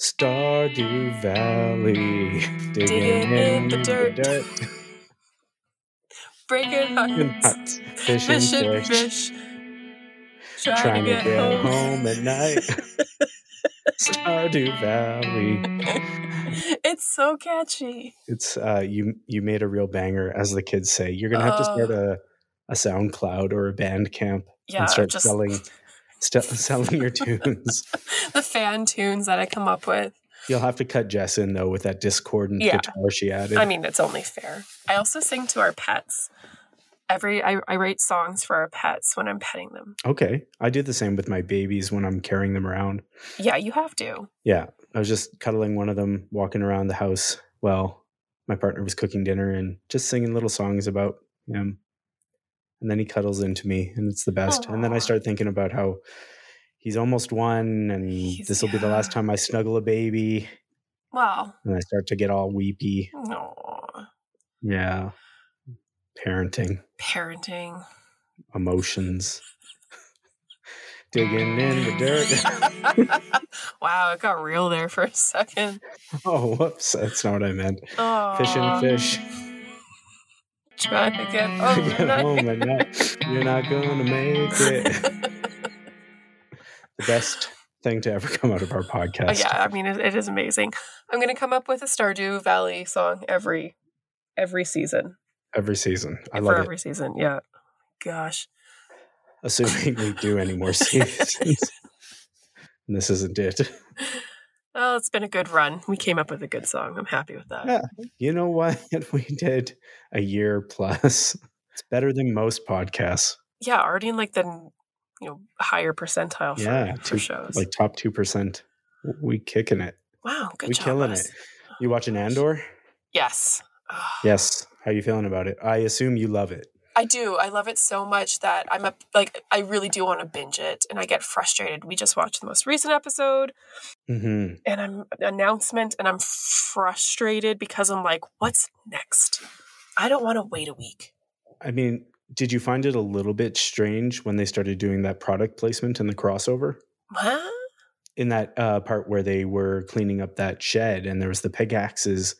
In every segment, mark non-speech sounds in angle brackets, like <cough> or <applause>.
Stardew Valley, digging, in the dirt. Breaking hearts. Fishing Fish and fish, fish. trying to get home at night. <laughs> Stardew Valley. <laughs> it's so catchy. It's uh, you. You made a real banger, as the kids say. You're gonna have to start a a SoundCloud or a Bandcamp Yeah, and start just selling st- <laughs> selling your tunes. <laughs> the fan tunes that I come up with. You'll have to cut Jess in though with that discordant Yeah. guitar she added. I mean, it's only fair. I also sing to our pets. Every I, I write songs for our pets when I'm petting them. okay, I do the same with my babies when I'm carrying them around. Yeah, you have to. Yeah, I was just cuddling one of them, walking around the house. Well, my partner was cooking dinner and just singing little songs about him. And then he cuddles into me, and it's the best. And then I start thinking about how he's almost one, and this will be the last time I snuggle a baby. Well, And I start to get all weepy. no. Yeah, parenting, Parenting. emotions, <laughs> digging in the dirt. <laughs> wow, it got real there for a second. <laughs> oh, whoops! That's not what I meant. Oh, Fishing fish. Trying to get home. Get home at night. You're not gonna make it. <laughs> the best thing to ever come out of our Oh, podcast. yeah, I mean it, it is amazing. I'm gonna come up with a Stardew Valley song every every season. Every season. I for love it. every season. Yeah. Gosh. Assuming we do any more <laughs> seasons. and this isn't it. <laughs> Well, it's been a good run. We came up with a good song. I'm happy with that. Yeah. You know what? <laughs> We did a year plus. It's better than most podcasts. Yeah, already in like the you know higher percentile for, Yeah, for two- shows. Like top two percent. We kicking it. wow, good we job. killing us. it. You watching Andor? Yes. Yes. How are you feeling about it? I assume you love it. I do. I love it so much that I'm a, like I really do want to binge it and I get frustrated. We just watched the most recent episode hmm and I'm announcement and I'm frustrated because I'm like, what's next? I don't want to wait a week. I mean, did you find it a little bit strange when they started doing that product placement in the crossover? Huh? In that uh, part where they were cleaning up that shed and there was the pickaxes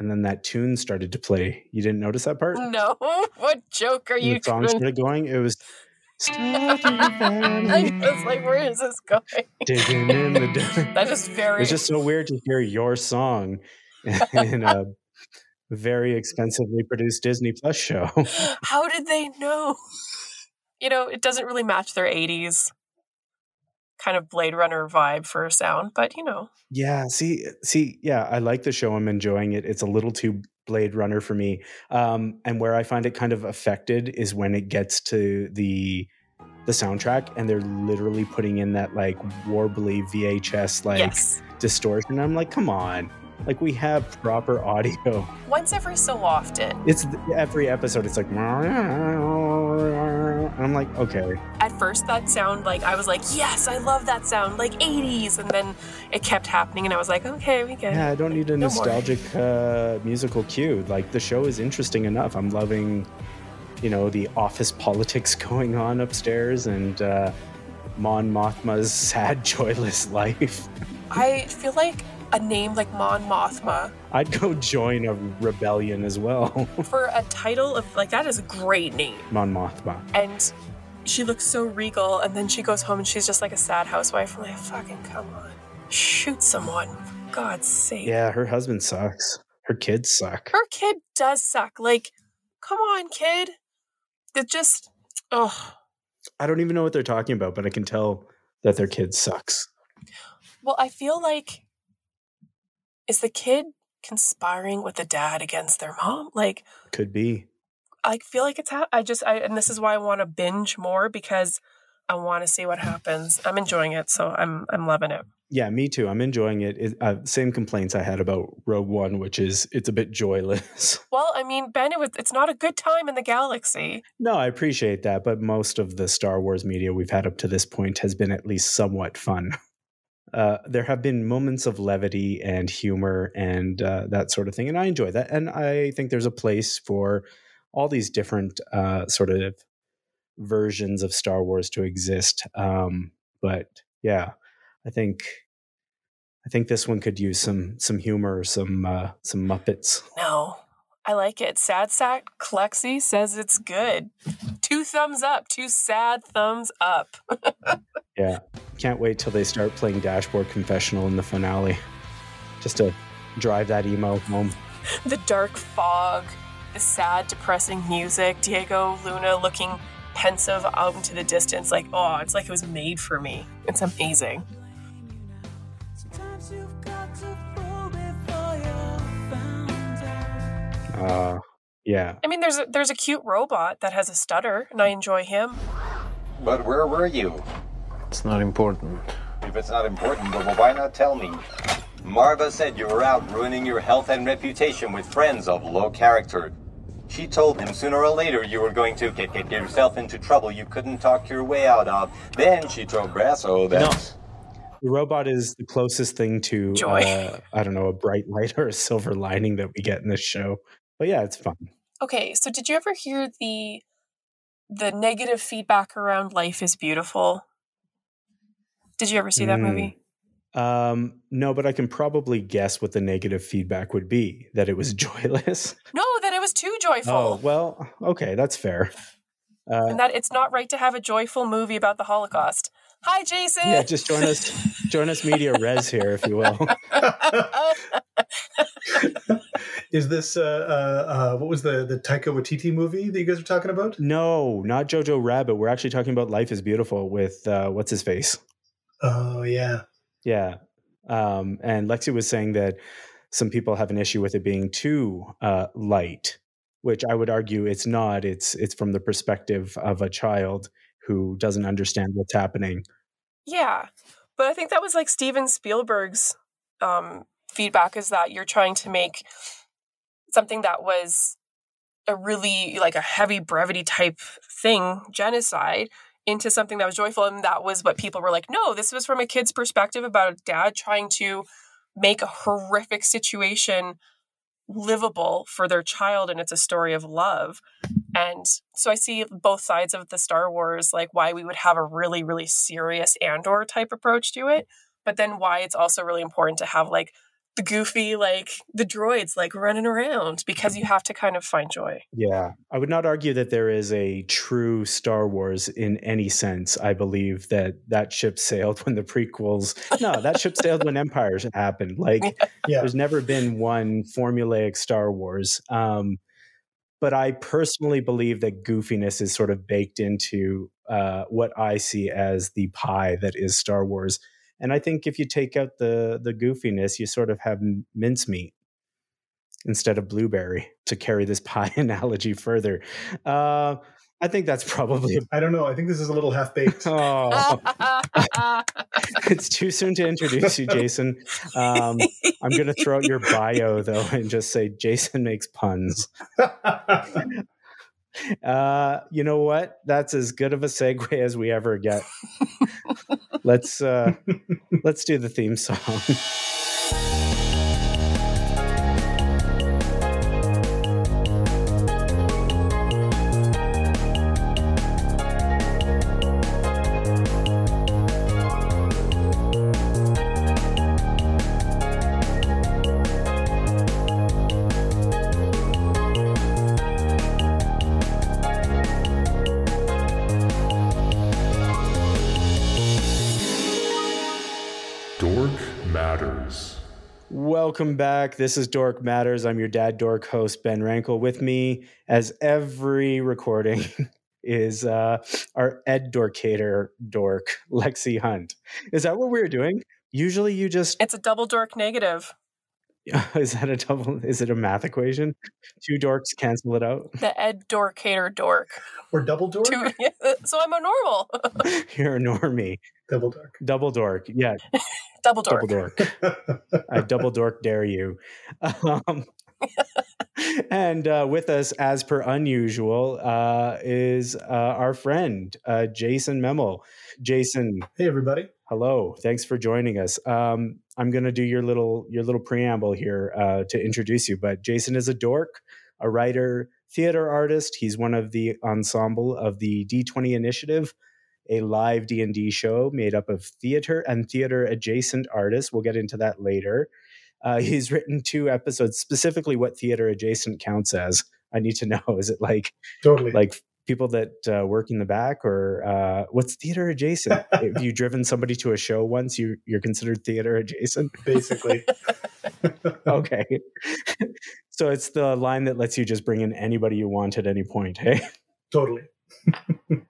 and then that tune started to play. You didn't notice that part? No. <laughs> What joke are And you the song doing? started going. It was <laughs> I was like, where is this going? <laughs> digging in the dirt. That is very It's just so weird to hear your song in a very expensively produced Disney Plus show. How did they know? You know, it doesn't really match their 80s kind of Blade Runner vibe for a sound, but you know, Yeah, see, see, yeah, I like the show. I'm enjoying it. It's a little too Blade Runner for me. Um, and where I find it kind of affected is when it gets to the the soundtrack and they're literally putting in that like warbly VHS like yes. distortion. I'm like, come on. Like we have proper audio. Once every so often. It's every episode it's like and I'm like, okay. At first that sound like I was like, yes, I love that sound, like 80s, and then it kept happening and I was like, okay, we get. Yeah, I don't need a No nostalgic uh, musical cue. Like the show is interesting enough. I'm loving, you know, the office politics <laughs> going on upstairs and uh, Mon Mothma's <laughs> sad, joyless life. I feel like a name like Mon Mothma I'd go join a rebellion as well. <laughs> for a title of like that is a great name. Mon Mothma. and she looks so regal and then she goes home and she's just like a sad housewife i'm like fucking come on shoot someone for god's sake Yeah, her husband sucks. Her kids suck. her kid does suck like come on kid it just oh I don't even know what they're talking about, but I can tell that their kid sucks. well i feel like is the kid conspiring with the dad against their mom like Could be. i feel like it's ha- i just i and this is why i want to binge more because i want to see what happens i'm enjoying it so i'm i'm loving it Yeah, me too. I'm enjoying it. it uh, same complaints I had about Rogue One, which is it's a bit joyless. <laughs> Well, I mean, Ben, it was, it's not a good time in the galaxy. No, I appreciate that, but most of the Star Wars media we've had up to this point has been at least somewhat fun. <laughs> Uh, there have been moments of levity and humor and uh, that sort of thing, and I enjoy that. And I think there's a place for all these different uh, sort of versions of Star Wars to exist. Um, but yeah, I think I think this one could use some some humor, some uh, some Muppets. No, I like it. Sad Sack Klexi says it's good. Two thumbs up. Two sad thumbs up. <laughs> yeah, can't wait till they start playing Dashboard Confessional in the finale, just to drive that emo home. The dark fog, the sad, depressing music. Diego Luna looking pensive out into the distance, like oh, it's like it was made for me. It's amazing. Uh, yeah. I mean, there's a, there's a cute robot that has a stutter, and I enjoy him. But where were you? It's not important. If it's not important, well, why not tell me? Maarva said you were out ruining your health and reputation with friends of low character. She told him sooner or later you were going to get, get yourself into trouble you couldn't talk your way out of. Then she told Brasso that. No. The robot is the closest thing to, uh, I don't know, a bright <laughs> light or a silver lining that we get in this show. But yeah, it's fun. Okay, so did you ever hear the the negative feedback around life is beautiful? Did you ever see that mm. movie? Um, no, but I can probably guess what the negative feedback would be that it was <laughs> joyless. No, that it was too joyful. Oh, well, okay, that's fair. Uh, and that it's not right to have a joyful movie about the Holocaust. Hi, Jason. Yeah, just join us, join us, media res here, if you will. <laughs> Is this uh, uh, uh, what was the the Taika Waititi movie that you guys were talking about? No, not Jojo Rabbit. We're actually talking about Life is Beautiful with uh, what's his face. Oh yeah, yeah. Um, and Lexi was saying that some people have an issue with it being too uh, light, which I would argue it's not. It's it's from the perspective of a child who doesn't understand what's happening. Yeah. But I think that was like Steven Spielberg's um, feedback is that you're trying to make something that was a really like a heavy brevity type thing, genocide, into something that was joyful. And that was what people were like, no, this was from a kid's perspective about a dad trying to make a horrific situation livable for their child and it's a story of love and so i see both sides of the star wars like why we would have a really really serious andor type approach to it but then why it's also really important to have like the goofy like the droids like running around because you have to kind of find joy. Yeah. I would not argue that there is a true Star Wars in any sense. I believe that that ship sailed when the prequels <laughs> No, that ship sailed when empires happened. Like <laughs> yeah. there's never been one formulaic Star Wars. Um but I personally believe that goofiness is sort of baked into uh, what I see as the pie that is Star Wars and I think if you take out the the goofiness, you sort of have mincemeat instead of blueberry to carry this <laughs> pie analogy further. Uh, I think that's probably. I don't know. I think this is a little half baked. <laughs> oh, <laughs> it's too soon to introduce you, Jason. Um, I'm going to throw out your bio though and just say Jason makes puns. uh, you know what? That's as good of a segue as we ever get <laughs> let's uh, let's do the theme song. Welcome back. This is Dork Matters. I'm your dad dork host, Ben Rankle. With me, as every recording, <laughs> is uh, our Ed Dorkator dork, Lexi Hunt. Is that what we're doing? Usually you just. It's a double dork negative. <laughs> is that a double? Is it a math equation? Two dorks cancel it out. The Ed Dorkator dork. Or double dork? Two, <laughs> so I'm a normal. You're a normie. Double dork. Double dork. Yeah. Double dork. Double dork. I double dork dare you. Um, <laughs> and uh, with us, as per unusual, uh, is uh, our friend uh, Jason Mehmel. Jason. Hey, everybody. Hello. Thanks for joining us. Um, I'm going to do your little your little preamble here uh, to introduce you. But Jason is a dork, a writer, theater artist. He's one of the ensemble of the D20 Initiative a live D&D show made up of theater and theater adjacent artists. We'll get into that later. Uh, <laughs> he's written two episodes, specifically what theater adjacent counts as. I need to <laughs> know. Is it like Totally. like people that uh, work in the back, or uh, what's theater adjacent? <laughs> if you driven somebody to a show once? You you're considered theater adjacent. basically. Okay, so it's the line that lets you just bring in anybody you want at any point. Hey. totally. <laughs>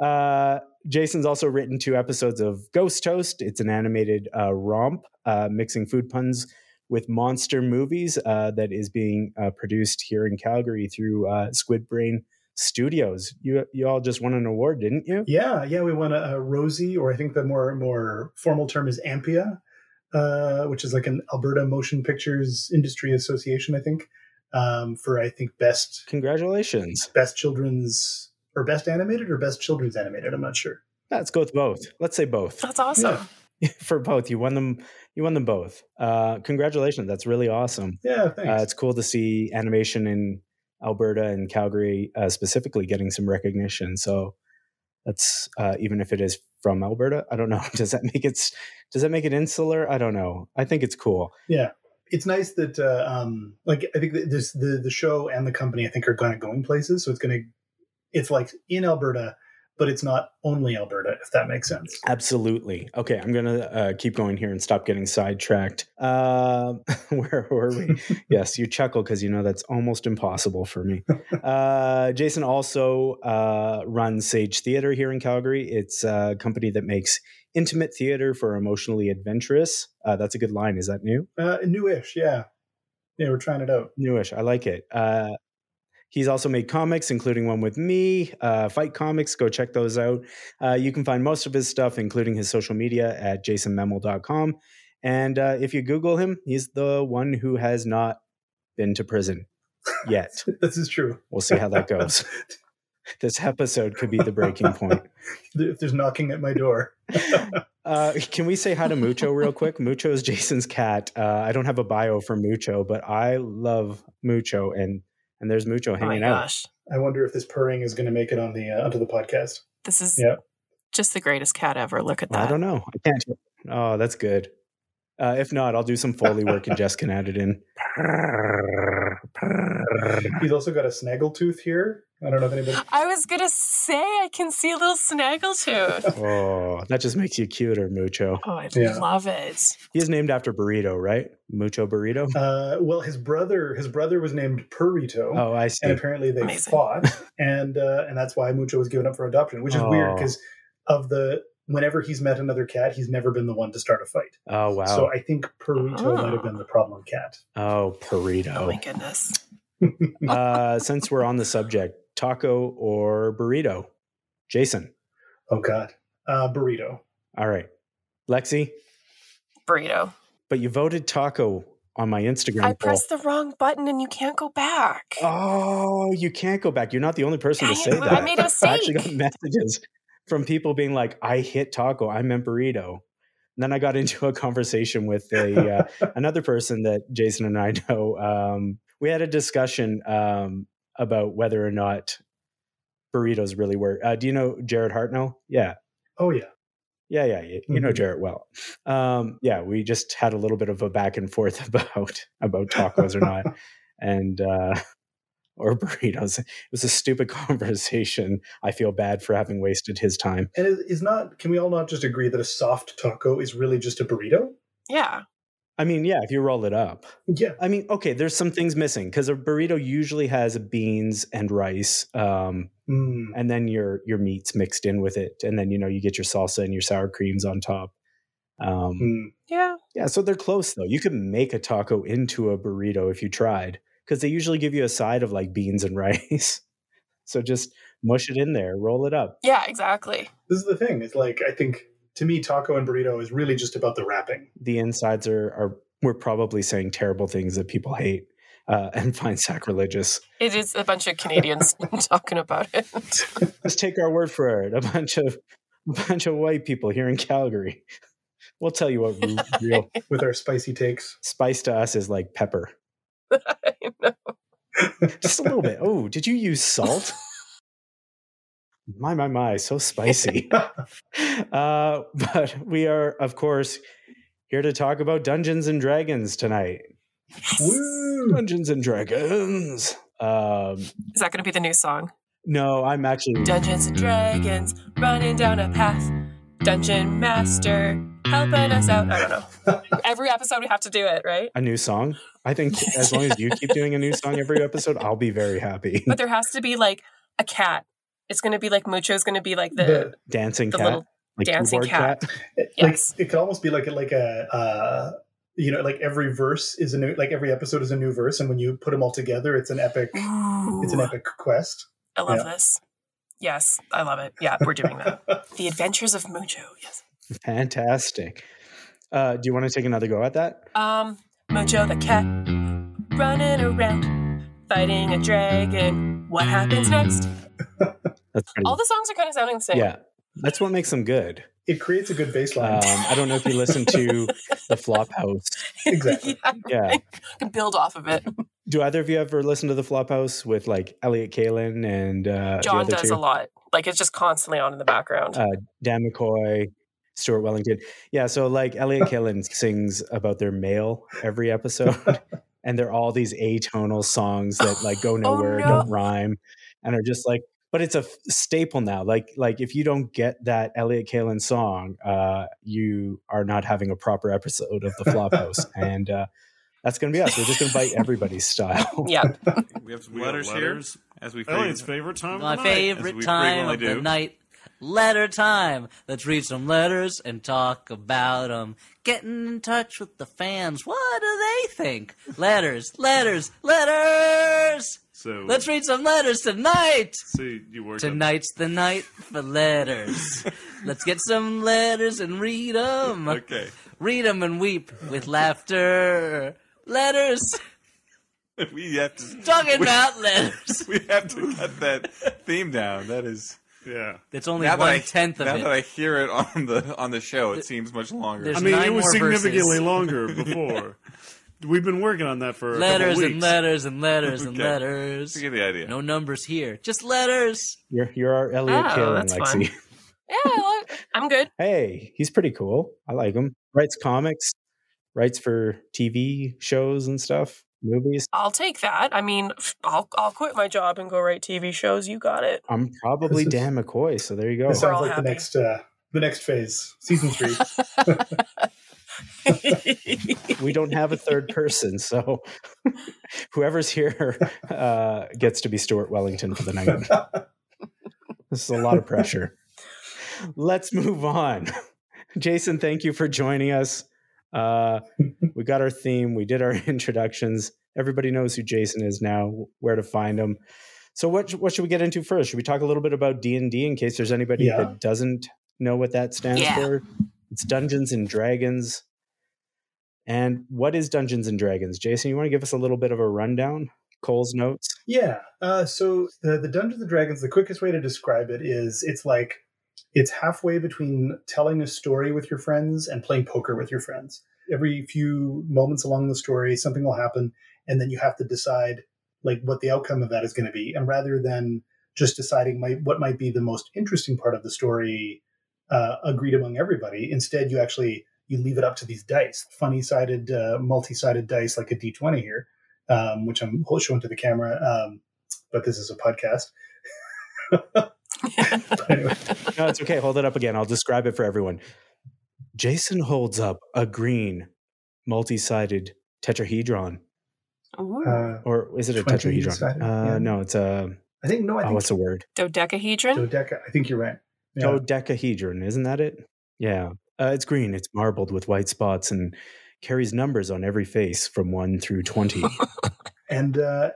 Uh, Jason's also written two episodes of Ghost Toast. It's an animated uh, romp uh, mixing food puns with monster movies uh, that is being uh, produced here in Calgary through uh, Squid Brain Studios. You you all just won an award, didn't you? Yeah, yeah, we won a, a Rosie, or I think the more more formal term is AMPIA, uh, which is like an Alberta Motion Pictures Industry Association, I think, um, for I think best Congratulations. best children's or best animated or best children's animated. I'm not sure. Let's go with both. Let's say both. That's awesome. <laughs> For both, you won them. You won them both. Uh, congratulations. That's really awesome. Yeah, thanks. Uh, it's cool to see animation in Alberta and Calgary uh, specifically getting some recognition. So that's uh, even if it is from Alberta. I don't know. <laughs> Does that make it? Does that make it insular? I don't know. I think it's cool. yeah, it's nice that uh, um, like I think this the the show and the company I think are kind of going places. So it's going to it's like in Alberta, but it's not only Alberta, if that makes sense. Absolutely. Okay, I'm gonna uh, keep going here and stop getting sidetracked. Uh, <laughs> where were we? <laughs> yes, you chuckle because you know that's almost impossible for me. <laughs> Uh, Jason also uh, runs Sage Theater here in Calgary. It's a company that makes intimate theater for emotionally adventurous. Uh, that's a good line. Is that new? Uh, newish, yeah, yeah, we're trying it out. Newish. I like it. Uh, he's also made comics, including one with me, uh, Fight Comics. Go check those out. Uh, you can find most of his stuff, including his social media, at jasonmehmel.com. And uh, if you Google him, he's the one who has not been to prison yet. <laughs> this is true. We'll see how that goes. <laughs> this episode could be the breaking point. <laughs> If there's knocking at my door, Uh, can we say hi to Mucho real quick? Mucho is Jason's cat. Uh, I don't have a bio for Mucho, but I love Mucho, and and there's Mucho Oh my hanging out. I wonder if this purring is going to make it on the uh, onto the podcast. This is Yeah. just the greatest cat ever. Look at that. I don't know. I can't. Oh, that's good. Uh, if not, I'll do some foley work and Jess can add it in. He's also got a snaggletooth here. I don't know if anybody. I was gonna say I can see a little snaggletooth. <laughs> Oh, that just makes you cuter, Mucho. Oh, I Yeah. love it. He is named after burrito, right? Mucho burrito. Uh, well, his brother, his brother was named Purrito, Oh, I see. and apparently they Amazing. fought, <laughs> and uh, and that's why Mucho was given up for adoption, which is weird Oh. because of the whenever he's met another cat, he's never been the one to start a fight. Oh, wow. So I think Purrito Oh. might have been the problem cat. oh, Oh my goodness. uh, since we're on the subject, taco or burrito? Jason. Oh God, uh, burrito. All right. Lexi, Burrito. but you voted taco on my Instagram I poll. pressed the wrong button and you can't go back. Oh, you can't go back. You're not the only person to say <laughs> it, that. I made a <laughs> I actually got messages from people being like, "I hit taco. I meant burrito." And then I got <laughs> into a conversation with a uh, another person that Jason and I know. Um, we had a discussion um, about whether or not burritos really work. Uh, do you know Jared Hartnell? Yeah, Oh yeah. yeah, yeah. You, you know Jared well. Um, yeah, we just had a little bit of a back and forth <laughs> about about tacos or not, <laughs> and uh, <laughs> or burritos. It was a stupid conversation. I feel bad for having wasted his time. And is is not? Can we all not just agree that a soft taco is really just a burrito? Yeah. I mean, yeah, if you roll it up. Yeah. I mean, okay, there's some things missing because a burrito usually has beans and rice, um, Mm. and then your your meats mixed in with it, and then you know you get your salsa and your sour creams on top. Um, Mm. Yeah. Yeah, so they're close though. You could make a taco into a burrito if you tried, because they usually give you a side of like beans and <laughs> rice. so just mush it in there, roll it up. Yeah, exactly. This is the thing. It's like I think to me, taco and burrito is really just about the wrapping. The insides are are we're probably saying terrible things that people hate uh, and find sacrilegious. It is a bunch of Canadians <laughs> talking about it. Just take our word for it. A bunch of a bunch of white people here in Calgary. We'll tell you what re- <laughs> real with our spicy takes. spice to us is like pepper. <laughs> I know. Just a little bit. Oh, did you use salt? My, my, my, so spicy. <laughs> <laughs> uh, but we are, of course, here to talk about Dungeons and Dragons tonight. Woo! Dungeons and Dragons. Um, Is that going to be the new song? no, I'm actually. Dungeons and Dragons, running down a path. Dungeon Master, helping us out. I don't know. <laughs> Every episode we have to do it, right? a new song. I think as long as you keep doing a new song every episode, I'll be very happy. But there has to be like a cat. It's going to be like Mucho's going to be like the, The- Dancing the cat, little like dancing keyboard cat. It, Yes. like, it could almost be like like a uh, you know like every verse is a new like every episode is a new verse, and when you put them all together, it's an epic it's an epic quest. I love yeah. this. Yes, I love it. Yeah, we're doing that. <laughs> the Adventures of Mucho. Yes. Fantastic. Uh, do you want to take another go at that? Um, Mucho the cat running around fighting a dragon. What happens next? <laughs> That's pretty. All the songs are kind of sounding the same. yeah, that's what makes them good. It creates a good baseline. Um, I don't know if you listen to the Flophouse. <laughs> Exactly. <laughs> yeah, Yeah. I can build off of it. Do either of you ever listen to the Flophouse with like Elliott Kalan and uh, the John other does two? a lot. Like it's just constantly on in the background. uh, Dan McCoy, Stuart Wellington. Yeah, so like Elliott <laughs> Kalan sings about their mail every episode, and they're all these atonal songs that like go nowhere, no. don't rhyme, and are just like. But it's a f- staple now. Like like if you don't get that Elliott Kalan song, uh, you are not having a proper episode of the Flophouse, <laughs> and uh, that's going to be us. We're just going to bite everybody's style. yeah. <laughs> We have some We letters, letters. here, as we Elliott's figure- favorite time. My the favorite we time of frequently the night. Letter time. Let's read some letters and talk about them. Getting in touch with the fans. What do they think? Letters, letters, letters. So Let's read some letters tonight. see you work on- Tonight's the night for letters. <laughs> Let's get some letters and read them. Okay. Read them and weep with laughter. Letters. <laughs> We have to Talking we, about letters. <laughs> we have to cut that theme down. That is Yeah. It's only now that I one tenth of now it. that I hear it on the on the show, it seems much longer. there's I mean, it was significantly verses. longer before. We've been working on that for a letters and letters and letters <laughs> and Okay. letters. You get the idea. No numbers here, just letters. You're you're our Elliott Oh, Kalan, that's fun. Lexi. <laughs> Yeah, I like- I'm good. Hey, he's pretty cool. I like him. Writes comics, writes for TV shows and stuff, movies. I'll take that. I mean, I'll I'll quit my job and go write TV shows. You got it. I'm probably is- Dan McCoy, so there you go. This sounds like happy. the next uh, the next phase, season three. <laughs> <laughs> we don't have a third person, so <laughs> whoever's here uh, gets to be Stuart Wellington for the night. This is a lot of pressure. Let's move on. Jason, thank you for joining us. Uh, we got our theme. We did our <laughs> introductions. Everybody knows who Jason is now, where to find him. So, what what should we get into first? Should we talk a little bit about D and D in case there's anybody Yeah. that doesn't know what that stands Yeah. for? It's Dungeons and Dragons. And what is Dungeons and Dragons? Jason, you want to give us a little bit of a rundown? Cole's notes. Yeah. Uh, so the the Dungeons and Dragons, the quickest way to describe it is it's like it's halfway between telling a story with your friends and playing poker with your friends. Every few moments along the story, something will happen, and then you have to decide like what the outcome of that is going to be. And rather than just deciding might, what might be the most interesting part of the story uh, agreed among everybody, instead you actually you leave it up to these dice, funny sided, uh, multi sided dice like a d twenty here um, which I'm showing to the camera. Um, but this is a podcast. <laughs> Anyway, No, it's okay. Hold it up again. I'll describe it for everyone. Jason holds up a green, multi-sided tetrahedron, Ooh. uh, or is it a tetrahedron? Uh, yeah. No, it's a. I think no, I Oh, what's the word? Dodecahedron. dodeca. I think you're right. Yeah. Dodecahedron, isn't that it? Yeah. Uh, it's green. It's marbled with white spots and carries numbers on every face from one through twenty. <laughs> and uh,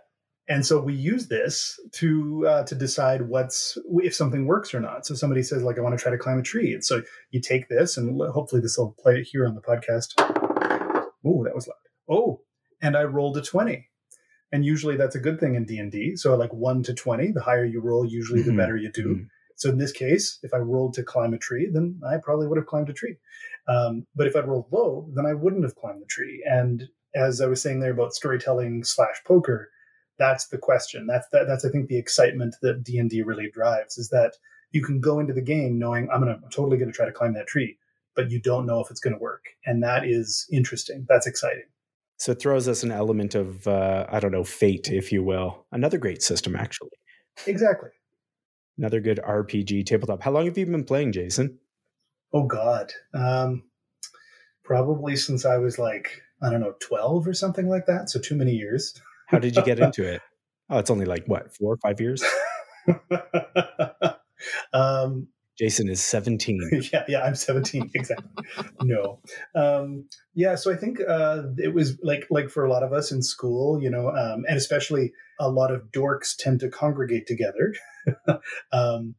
and so we use this to uh, to decide what's if something works or not. So somebody says like I want to try to climb a tree, and so you take this, and hopefully this will play it here on the podcast. Oh, that was loud. Oh, and I rolled a twenty, and usually that's a good thing in D and D. So like one to twenty, the higher you roll, usually the Mhm. better you do. So in this case, if I rolled to climb a tree, then I probably would have climbed a tree. Um, but if I'd rolled low, then I wouldn't have climbed the tree. And as I was saying there about storytelling slash poker, that's the question. That's that, that's I think the excitement that D and D really drives is that you can go into the game knowing I'm gonna I'm totally gonna try to climb that tree, but you don't know if it's gonna work. And that is interesting. That's exciting. So it throws us an element of uh, I don't know fate, if you will. Another great system, actually. Exactly. Another good RPG tabletop. How long have you been playing, Jason? Oh God. Um, probably since I was like I don't know twelve or something like that. So too many years. How did you get <laughs> into it? Oh, it's only like what four or five years. <laughs> um, Jason is seventeen. <laughs> yeah, yeah, I'm 17 exactly. no, um, yeah. So I think uh, it was like like for a lot of us in school, you know, um, and especially a lot of dorks tend to congregate together, <laughs> um,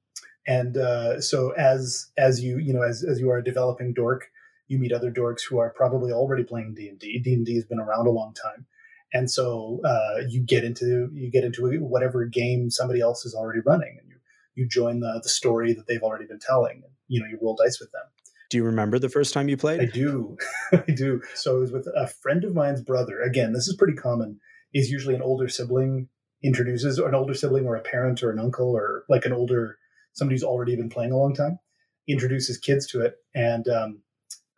and uh, so as as you you know as as you are a developing dork, you meet other dorks who are probably already playing D and D. D and D has been around a long time, and so uh, you get into you get into whatever game somebody else is already running, and you you join the the story that they've already been telling. And, you know, you roll dice with them. Do you remember the first time you played? I do, <laughs> I do. So it was with a friend of mine's brother. Again, this is pretty common. Is usually an older sibling introduces, or an older sibling, or a parent, or an uncle, or like an older somebody who's already been playing a long time, introduces kids to it. And um,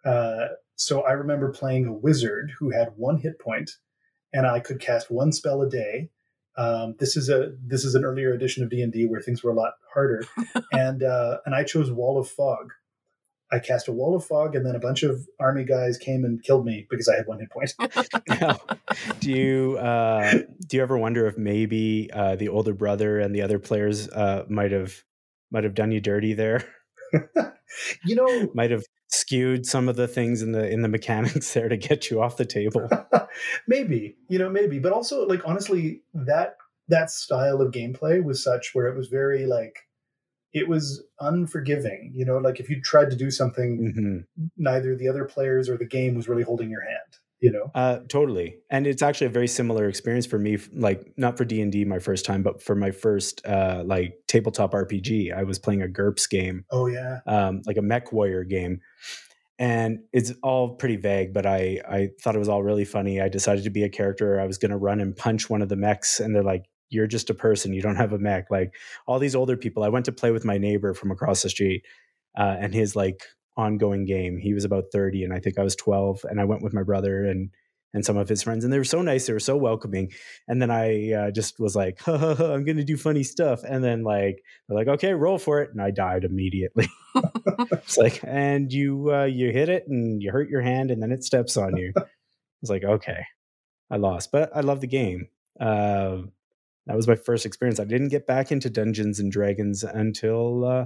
uh, so I remember playing a wizard who had one hit point, and I could cast one spell a day. Um, this is a this is an earlier edition of D and D where things were a lot harder, <laughs> and uh, and I chose Wall of Fog. I cast a wall of fog, and then a bunch of army guys came and killed me because I had one hit point. <laughs> Now, do you uh, do you ever wonder if maybe uh, the older brother and the other players uh, might have might have done you dirty there? <laughs> you know, <laughs> might have skewed some of the things in the in the mechanics there to get you off the table. maybe you know maybe, but also like honestly, that that style of gameplay was such where it was very like it was unforgiving. You know, like if you tried to do something, hmm neither the other players or the game was really holding your hand. You know, Uh, totally, and it's actually a very similar experience for me. Like not for D and D my first time, but for my first uh, like tabletop RPG. I was playing a GURPS game, oh yeah, um, like a mech warrior game and it's all pretty vague but i i thought it was all really funny i decided to be a character i was going to run and punch one of the mechs and they're like you're just a person you don't have a mech like all these older people i went to play with my neighbor from across the street uh, and his like ongoing game he was about 30 and i think i was 12 and i went with my brother and and some of his friends and they were so nice they were so welcoming and then i uh, just was like ha, ha, ha, i'm gonna do funny stuff and then like they're like okay roll for it and i died immediately. <laughs> It's like and you uh, you hit it and you hurt your hand and then it steps on you. It's like okay i lost but i love the game uh, that was my first experience i didn't get back into dungeons and dragons until uh,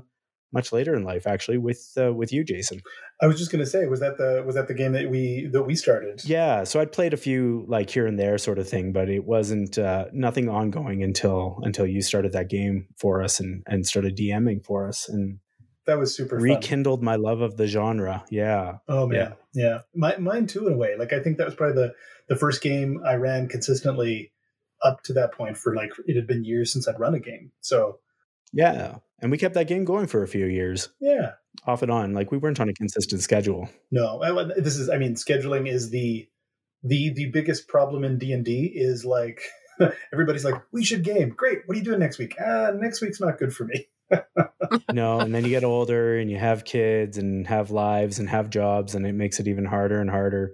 much later in life actually with uh, with you jason I was just gonna say, was that the was that the game that we that we started? yeah so i'd played a few like here and there sort of thing but it wasn't uh, nothing ongoing until until you started that game for us and and started dming for us and that was super fun. rekindled my love of the genre yeah Oh man, yeah. My, mine too, in a way. Like I think that was probably the the first game I ran consistently up to that point. For like it had been years since I'd run a game. So yeah and we kept that game going for a few years yeah, off and on like we weren't on a consistent schedule no. I, this is. I mean, scheduling is the the the biggest problem in D and D. Is like <laughs> everybody's like, we should game. Great. What are you doing next week? Ah, next week's not good for me. <laughs> no and then you get older and you have kids and have lives and have jobs and it makes it even harder and harder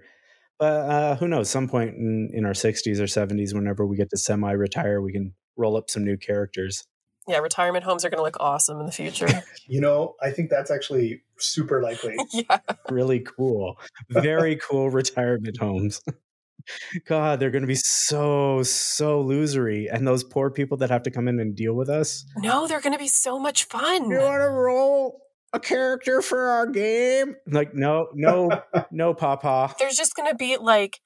but uh, who knows some point in, in our 60s or 70s whenever we get to semi-retire we can roll up some new characters Yeah, retirement homes are going to look awesome in the future. <laughs> You know, I think that's actually super likely. <laughs> yeah. really cool very cool retirement homes <laughs> god they're going to be so so losery and those poor people that have to come in and deal with us No, they're going to be so much fun. You want to roll a character for our game like no no <laughs> no papa There's just going to be like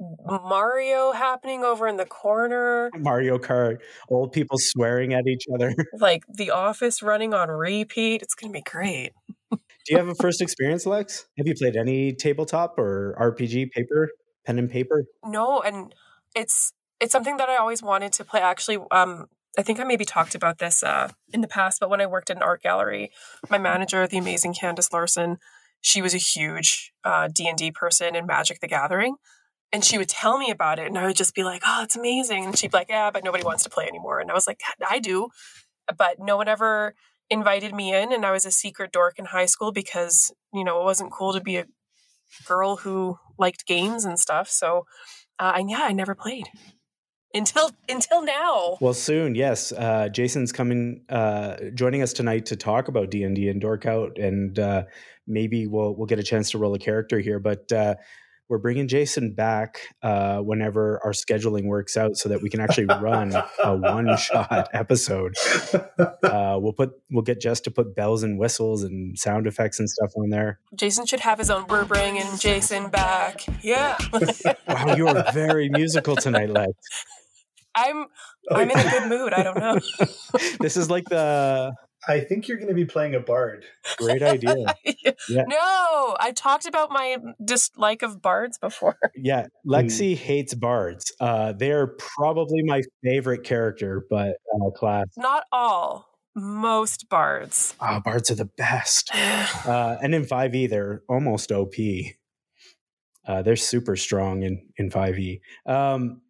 Mario happening over in the corner, Mario Kart, old people swearing at each other. <laughs> like The Office running on repeat. It's going to be great. Do you have a first experience, Lex? Have you played any tabletop or RPG paper, pen and paper? No, and it's it's something that I always wanted to play. Actually, um, I think I maybe talked about this uh, in the past, but when I worked at an art gallery, my manager, the amazing Candace Larson, she was a huge uh, D and D person in Magic: The Gathering, and she would tell me about it, and I would just be like, "Oh, it's amazing!" And she'd be like, "Yeah, but nobody wants to play anymore." And I was like, "I do," but no one ever invited me in, and I was a secret dork in high school because you know it wasn't cool to be a girl who liked games and stuff. So, uh, and yeah, I never played until until now. Well, soon, yes. Uh, Jason's coming, uh, joining us tonight to talk about D and D and Dork Out, and uh, maybe we'll we'll get a chance to roll a character here. But uh, we're bringing Jason back uh, whenever our scheduling works out, so that we can actually run a <laughs> one shot episode. Uh, we'll put we'll get Jess to put bells and whistles and sound effects and stuff on there. Jason should have his own. We're bringing Jason back. Yeah, <laughs> Wow, you are very musical tonight, Lex. I'm I'm in a good mood. I don't know. <laughs> This is like the I think you're going to be playing a bard. great idea. <laughs> Yeah. No, I talked about my dislike of bards before. <laughs> Yeah, Lexi hates bards. Uh, they're probably my favorite character, but uh, class. Not all, most bards. Oh, bards are the best. <sighs> Uh, and in 5e, they're almost OP. Uh, they're super strong in, in 5e. Um,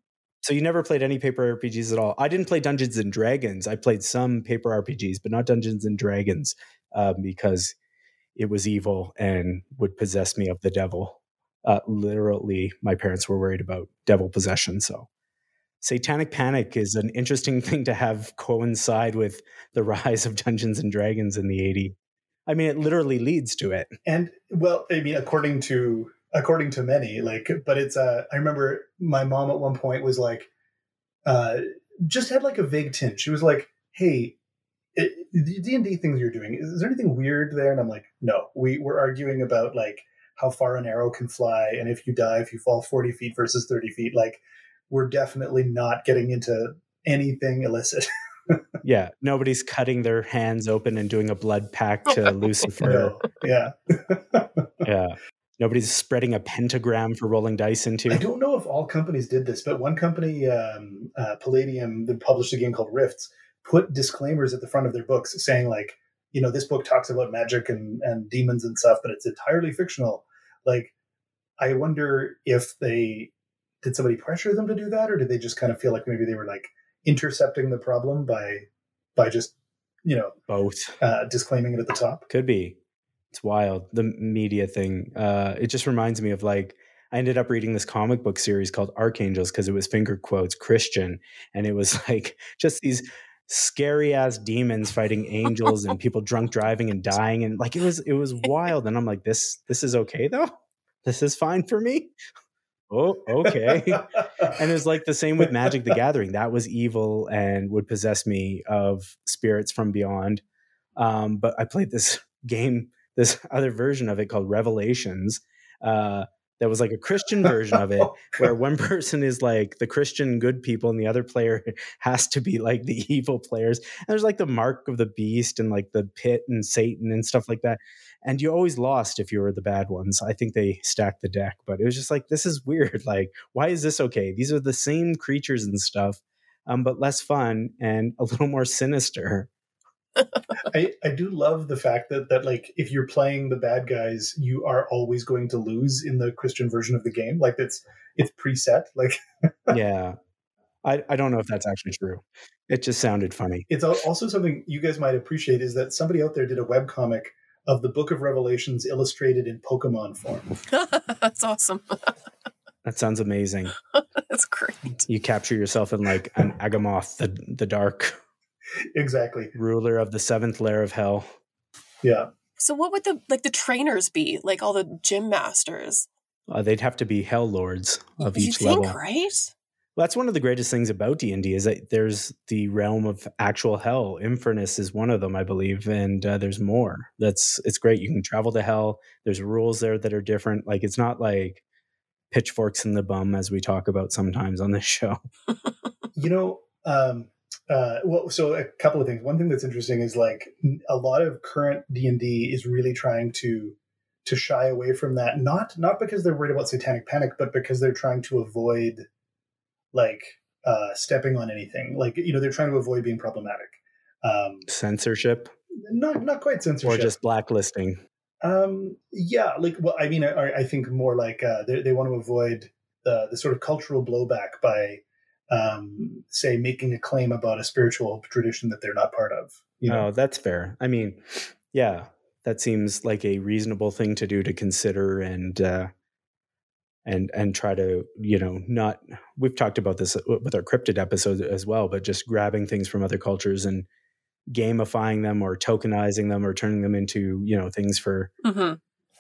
so you never played any paper RPGs at all? I didn't play Dungeons and Dragons. I played some paper RPGs, but not Dungeons and Dragons um, because it was evil and would possess me of the devil. Uh, literally, my parents were worried about devil possession. So, Satanic Panic is an interesting <laughs> thing to have coincide with the rise of Dungeons and Dragons in the 80s. I mean, it literally leads to it. And well, I mean, according to according to many, like, but it's uh, I remember my mom at one point was like, uh, just had like a vague tint. She was like, "Hey, it, the D and D things you're doing, is, there anything weird there?" And I'm like, "No, we we're arguing about like how far an arrow can fly, and if you die, if you fall 40 feet versus 30 feet, like." We're definitely not getting into anything illicit. <laughs> Yeah, nobody's cutting their hands open and doing a blood pact to <laughs> Lucifer. no, yeah. <laughs> Yeah. Nobody's spreading a pentagram for rolling dice into. I don't know if all companies did this, but one company, um, uh, Palladium, that published a game called Rifts, put disclaimers at the front of their books saying, like, you know, this book talks about magic and, and demons and stuff, but it's entirely fictional. Like, I wonder if they did somebody pressure them to do that, or did they just kind of feel like maybe they were like intercepting the problem by by just you know Both. uh, disclaiming it at the top? Could be. It's wild. The media thing. Uh, it just reminds me of like, I ended up reading this comic book series called Archangels because it was finger quotes Christian. And it was <laughs> like just these scary ass demons fighting angels and people drunk driving and dying. And like, it was, it was wild. And I'm like, this, this is okay though. This is fine for me. Oh, okay. and it was like the same with Magic the Gathering. That was evil and would possess me of spirits from beyond. Um, but I played this <laughs> game, this <laughs> other version of it called Revelations. Uh, that was like a Christian version of it, <laughs> where one person is like the Christian good people, and the other player <laughs> has to be like the evil players. And there's like the mark of the beast and like the pit and Satan and stuff like that. And you always lost if you were the bad ones. I think they stacked the deck, but it was just like this is weird. Like, why is this okay? These are the same creatures and stuff, um, but less fun and a little more sinister. I, I do love the fact that that like if you're playing the bad guys, you are always going to lose in the Christian version of the game. Like it's it's preset. Like <laughs> yeah. I, I don't know if that's actually true. It just sounded funny. it's also something you guys might appreciate is that somebody out there did a webcomic of the Book of Revelations illustrated in Pokemon form. <laughs> <laughs> That's awesome. That sounds amazing. That's great. You capture yourself in like an Agamoth, the the dark exactly. ruler of the seventh layer of hell. Yeah. So what would the like the trainers be? Like all the gym masters? Uh, they'd have to be hell lords of you each think, level. right? Well, that's one of the greatest things about D and D is that there's the realm of actual hell. Infernus is one of them, I believe, and uh, there's more. That's it's great. You can travel to hell. There's rules there that are different. Like it's not like pitchforks in the bum as we talk about sometimes on this <laughs> show. You know, um, uh, well, so a couple of things. One thing that's interesting is like a lot of current D and D is really trying to to shy away from that. Not not because they're worried about satanic panic, but because they're trying to avoid like uh, stepping on anything. Like you know, they're trying to avoid being problematic. Um, Censorship not not quite censorship, or just blacklisting. um, yeah, like well, I mean, I, I think more like uh, they they want to avoid the the sort of cultural blowback by um, say making a claim about a spiritual tradition that they're not part of. You know? Oh, that's fair. I mean, yeah, that seems like a reasonable thing to do to consider and uh and and try to, you know, not we've talked about this with our cryptid episode as well, but just grabbing things from other cultures and gamifying them or tokenizing them or turning them into, you know, things for hmm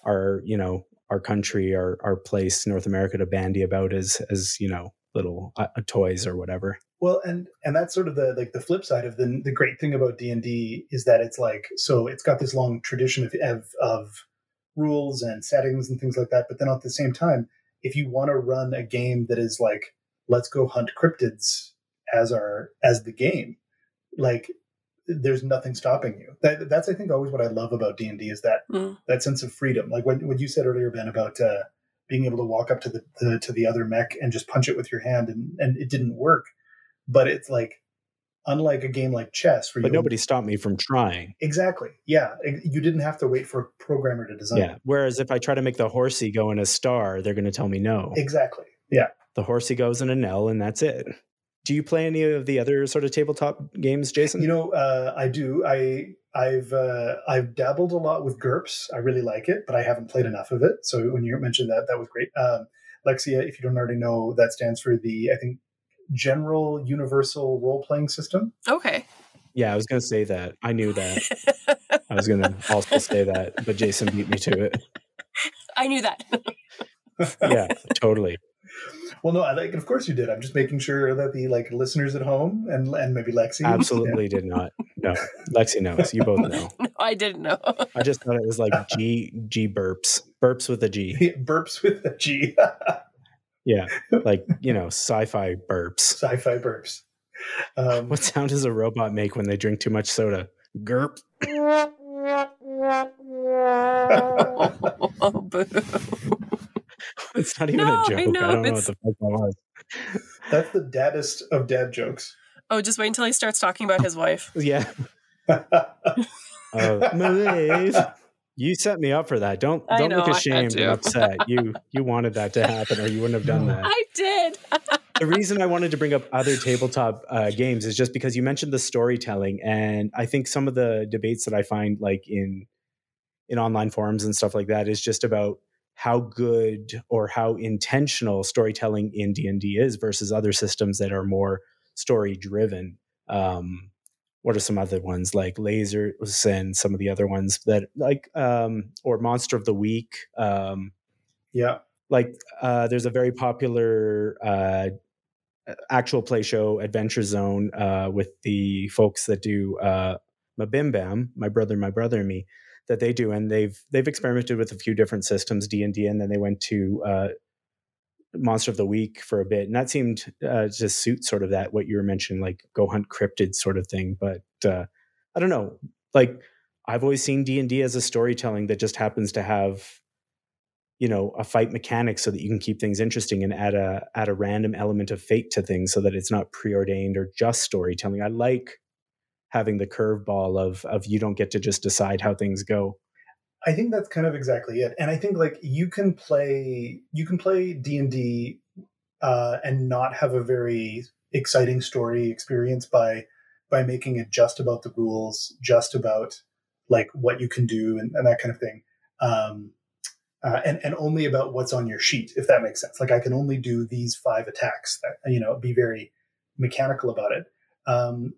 our, you know, our country, our our place, North America to bandy about as as, you know, little uh, toys or whatever. Well, and and that's sort of the like the flip side of the the great thing about D and D is that it's like so it's got this long tradition of, of of rules and settings and things like that. But then at the same time, if you want to run a game that is like let's go hunt cryptids as our as the game, like there's nothing stopping you. That that's I think always what I love about D and D is that Mm. that sense of freedom. Like when what you said earlier, Ben, about uh, being able to walk up to the, the to the other mech and just punch it with your hand, and and it didn't work. But it's like unlike a game like chess, where But nobody stopped me from trying. exactly, yeah, you didn't have to wait for a programmer to design. Yeah. Whereas if I try to make the horsey go in a star, they're going to tell me no. exactly. Yeah, The horsey goes in an L, and that's it. Do you play any of the other sort of tabletop games, Jason? you know, uh, I do. I I've uh, I've dabbled a lot with GURPS. I really like it, but I haven't played enough of it. So when you mentioned that, that was great. Um, Lexia, if you don't already know, that stands for the I think General Universal Role Playing System. Okay. yeah, I was going to say that. I knew that. <laughs> I was going to also say that, but Jason beat me to it. I knew that. Yeah, totally. Well, no, I like. Of course, you did. I'm just making sure that the like listeners at home and and maybe Lexi Absolutely did not. No, Lexi knows. You both know. <laughs> no, I didn't know. I just thought it was like G G burps, burps with a G. <laughs> yeah. burps with a G. <laughs> Yeah, like you know, sci-fi burps. Sci-fi burps. Um, What sound does a robot make when they drink too much soda? Gurp. oh, boo. It's not even No, a I joke. I, know, don't know what the fuck that was. that's the daddest of dad jokes. Oh, just wait until he starts talking about his wife. <laughs> Yeah. <laughs> Uh, Maeve, you set me up for that. Don't I don't know, look ashamed and upset. You you wanted that to happen, or you wouldn't have done that. I did. the <laughs> reason I wanted to bring up other tabletop uh, games is just because you mentioned the storytelling, and I think some of the debates that I find like in in online forums and stuff like that is just about how good or how intentional storytelling in D and D is versus other systems that are more story driven. Um, what are some other ones like lasers and some of the other ones that like um, or Monster of the Week? Um, yeah. like uh, there's a very popular uh, actual play show adventure zone uh, with the folks that do uh, MBMBaM, my brother, my brother and me, that they do, and they've they've experimented with a few different systems, D and D, and then they went to uh, Monster of the Week for a bit, and that seemed uh, to suit sort of that what you were mentioning, like go hunt cryptid sort of thing. But uh, I don't know, like I've always seen D and D as a storytelling that just happens to have you know a fight mechanic so that you can keep things interesting and add a add a random element of fate to things so that it's not preordained or just storytelling. I like having the curveball of of you don't get to just decide how things go. I think that's kind of exactly it. And I think like you can play you can play D and D uh, and not have a very exciting story experience by by making it just about the rules, just about like what you can do and, and that kind of thing. Um, uh, and and only about what's on your sheet, if that makes sense. Like I can only do these five attacks. That, you know, be very mechanical about it. Um,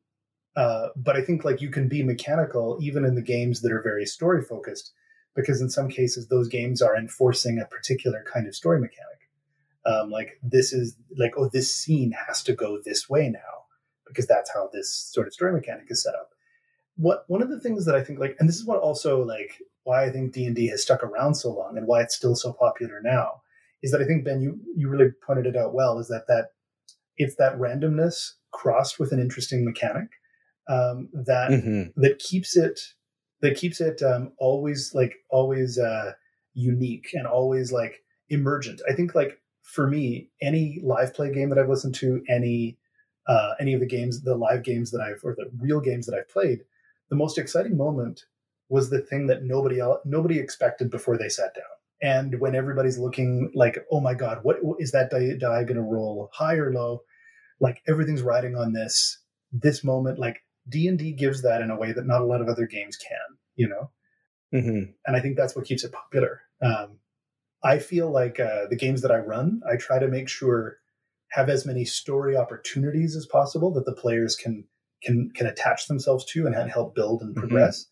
uh, but I think like you can be mechanical even in the games that are very story focused, because in some cases those games are enforcing a particular kind of story mechanic. Um, like this is like oh this scene has to go this way now because that's how this sort of story mechanic is set up. What one of the things that I think like, and this is what also like why I think D and D has stuck around so long and why it's still so popular now is that I think Ben you you really pointed it out well is that that it's that randomness crossed with an interesting mechanic um, that Mhm. that keeps it that keeps it um, always like always uh, unique and always like emergent. I think like for me, any live play game that I've listened to, any uh, any of the games, the live games that I've or the real games that I've played, the most exciting moment was the thing that nobody else nobody expected before they sat down. And when everybody's looking like, oh my god, what is that die, die going to roll high or low? Like everything's riding on this this moment. Like D&D gives that in a way that not a lot of other games can, you know? hmm And I think that's what keeps it popular. Um, I feel like uh, the games that I run, I try to make sure have as many story opportunities as possible that the players can can can attach themselves to and help build and Mhm. progress.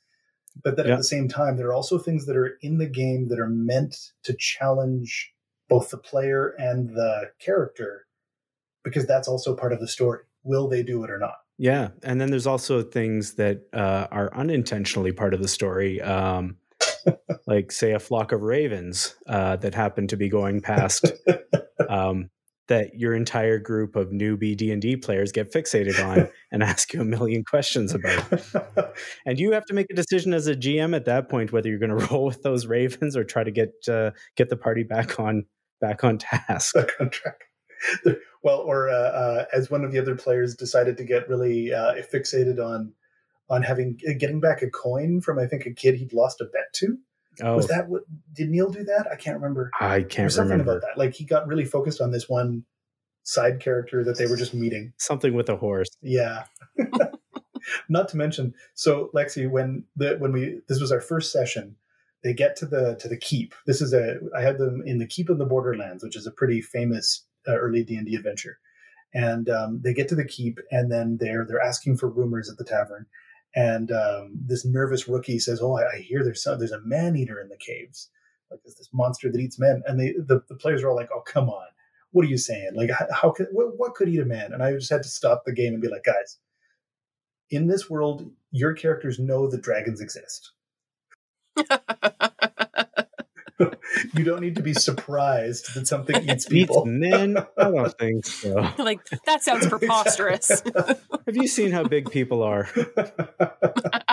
But that Yeah. at the same time, there are also things that are in the game that are meant to challenge both the player and the character, because that's also part of the story. Will they do it or not? Yeah, and then there's also things that uh, are unintentionally part of the story, um, like say a flock of ravens uh, that happen to be going past. <laughs> Um, that your entire group of newbie D and D players get fixated on and <laughs> ask you a million questions about, <laughs> and you have to make a decision as a GM at that point whether you're going to roll with those ravens or try to get uh, get the party back on back on task. back on track. Well, or uh, uh, as one of the other players decided to get really uh, fixated on on having getting back a coin from I think a kid he'd lost a bet to. Oh, Was that what did Neil do that? I can't remember. I can't something remember about that. Like he got really focused on this one side character that they were just meeting. something with a horse. Yeah. <laughs> Not to mention, so Lexi, when the when we this was our first session, they get to the to the keep. This is a I had them in the keep of the Borderlands, which is a pretty famous early D and D adventure. And um, they get to the keep, and then they're they're asking for rumors at the tavern. And um, this nervous rookie says, "Oh, I, I hear there's some, there's a man eater in the caves, like there's this monster that eats men." And they the, the players are all like, "Oh, come on, what are you saying? Like, how, how could what, what could eat a man?" And I just had to stop the game and be like, "Guys, in this world, your characters know that dragons exist. <laughs> <laughs> you don't need to be surprised that something eats people. <laughs> Eats people. men? I <laughs> don't think so. like that sounds preposterous. Have you seen how big people are?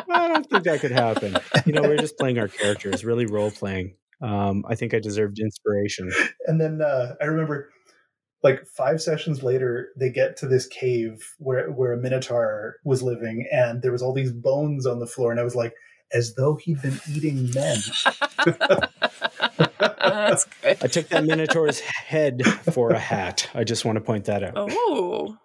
I don't think that could happen. You know, we're just playing our characters, really role playing. Um, I think I deserved inspiration. and then uh, I remember, like five sessions later, they get to this cave where where a minotaur was living, and there was all these bones on the floor, and I was like, as though he'd been eating men. That's good. I took that Minotaur's head for a hat. I just want to point that out. Oh,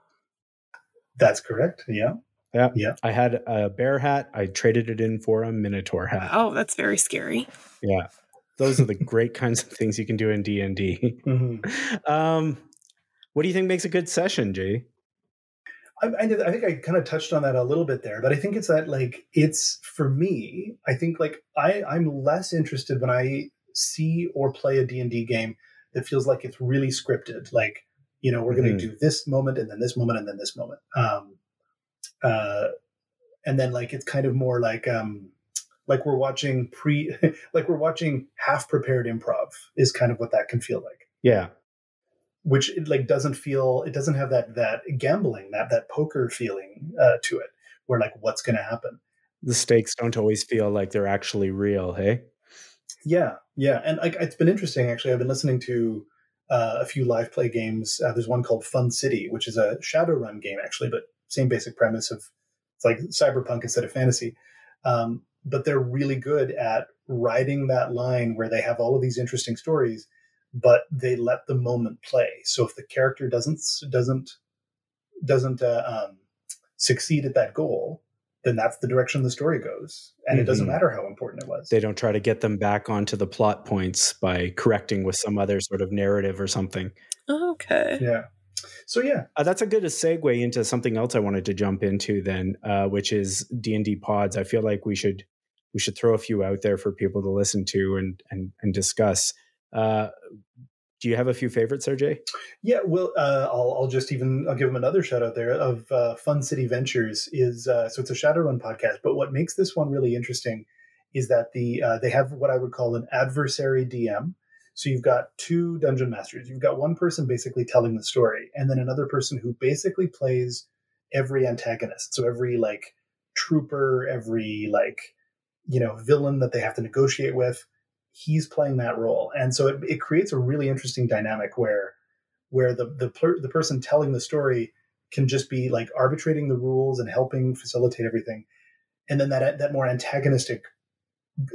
That's correct. Yeah. Yeah. Yeah. I had a bear hat. I traded it in for a Minotaur hat. Oh, that's very scary. Yeah, those are the great kinds of things you can do in D and D. Mhm. Um, what do you think makes a good session, Jay? I, I, think I kind of touched on that a little bit there, but I think it's that like it's for me. I think like I I'm less interested when I see or play a D and D game that feels like it's really scripted. Like you know we're going Mhm. to do this moment and then this moment and then this moment. Um, uh, and then like it's kind of more like um like we're watching pre <laughs> like we're watching half prepared improv is kind of what that can feel like Yeah, which it like doesn't feel it doesn't have that that gambling that that poker feeling uh, to it where like what's going to happen? The stakes don't always feel like they're actually real. Hey, yeah yeah and like it's been interesting actually. I've been listening to uh, a few live play games. Uh, there's one called fun city which is a shadowrun game actually but same basic premise of it's like cyberpunk instead of fantasy. Um, but they're really good at riding that line where they have all of these interesting stories but they let the moment play so if the character doesn't doesn't doesn't uh, um, succeed at that goal then that's the direction the story goes and it doesn't Mhm. matter how important it was they don't try to get them back onto the plot points by correcting with some other sort of narrative or something. Okay. yeah so yeah Uh, that's a good segue into something else I wanted to jump into then, uh, which is D and D pods. I feel like we should we should throw a few out there for people to listen to and and and discuss. Uh, do you have a few favorites, RJ? Yeah, well, uh, I'll, I'll just even I'll give them another shout out there of uh, Fun City Ventures is uh, so it's a Shadowrun podcast, but what makes this one really interesting is that the uh, they have what I would call an adversary DM. So you've got two dungeon masters. You've got one person basically telling the story, and then another person who basically plays every antagonist. So every like trooper, every like you know villain that they have to negotiate with he's playing that role and so it, it creates a really interesting dynamic where where the the, per, the person telling the story can just be like arbitrating the rules and helping facilitate everything and then that that more antagonistic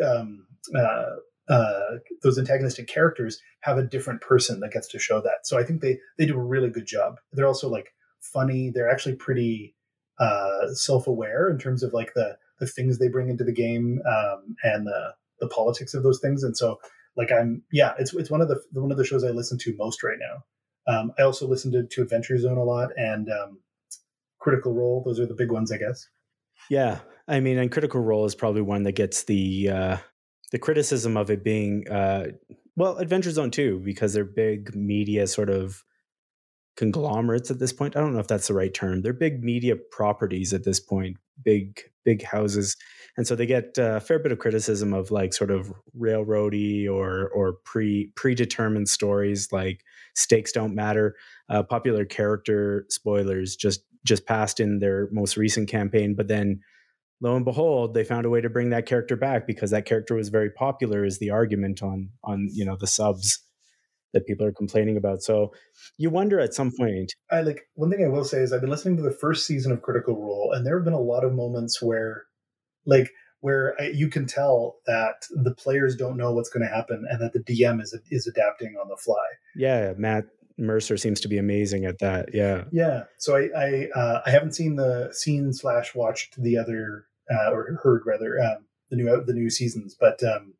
um uh uh, those antagonistic characters have a different person that gets to show that. So I think they they do a really good job. They're also like funny. They're actually pretty uh, self-aware in terms of like the the things they bring into the game um, and the the politics of those things. And so, like, I'm yeah, it's it's one of the one of the shows I listen to most right now. Um, I also listen to, to Adventure Zone a lot and um, Critical Role. Those are the big ones, I guess. Yeah, I mean, and Critical Role is probably one that gets the uh, the criticism of it being uh, well, Adventure Zone too, because they're big media sort of conglomerates at this point. I don't know if that's the right term. They're big media properties at this point, big big houses, and so they get a fair bit of criticism of like sort of railroady or or pre predetermined stories like stakes don't matter. Uh, popular character spoilers just just passed in their most recent campaign, but then lo and behold, they found a way to bring that character back because that character was very popular. Is the argument on on you know the subs that people are complaining about. So you wonder at some point. I like one thing I will say is I've been listening to the first season of Critical Role, and there have been a lot of moments where, like, where I, you can tell that the players don't know what's going to happen, and that the DM is is adapting on the fly. Yeah, Matt Mercer seems to be amazing at that. Yeah, yeah. So I I, uh, I haven't seen the seen slash watched the other uh, or heard rather um, the new the new seasons, but um,